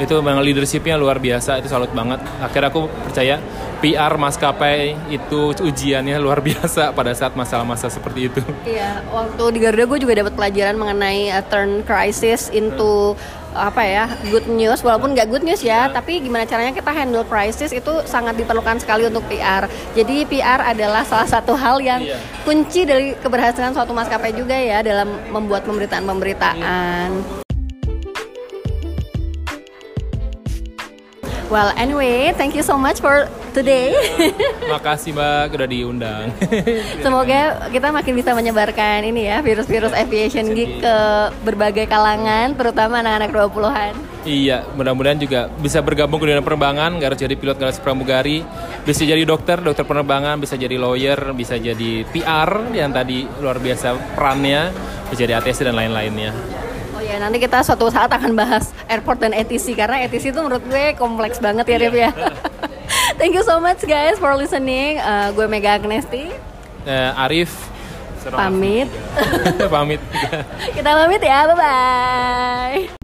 Itu memang leadershipnya luar biasa itu salut banget. Akhirnya aku percaya PR maskapai itu ujiannya luar biasa pada saat masalah-masalah seperti itu. Iya, waktu di Garuda gue juga dapat pelajaran mengenai uh, turn crisis into apa ya good news walaupun nggak good news ya tapi gimana caranya kita handle crisis itu sangat diperlukan sekali untuk PR jadi PR adalah salah satu hal yang Iya. kunci dari keberhasilan suatu maskapai juga ya dalam membuat pemberitaan-pemberitaan Well, anyway, thank you so much for today. makasih mbak udah diundang Semoga kita makin bisa menyebarkan ini ya virus-virus aviation geek ke berbagai kalangan, terutama anak-anak 20-an. Iya, mudah-mudahan juga bisa bergabung ke dunia penerbangan, nggak harus jadi pilot, nggak harus pramugari, bisa jadi dokter, dokter penerbangan, bisa jadi lawyer, bisa jadi PR yang tadi luar biasa perannya, bisa jadi ATC dan lain-lainnya. Oh ya, nanti kita suatu saat akan bahas airport dan ATC karena ATC itu menurut gue kompleks banget ya, Rif ya. Thank you so much guys for listening. Uh, gue Mega Agnesti. Eh, Arif, Pamit. pamit. kita pamit ya, bye bye.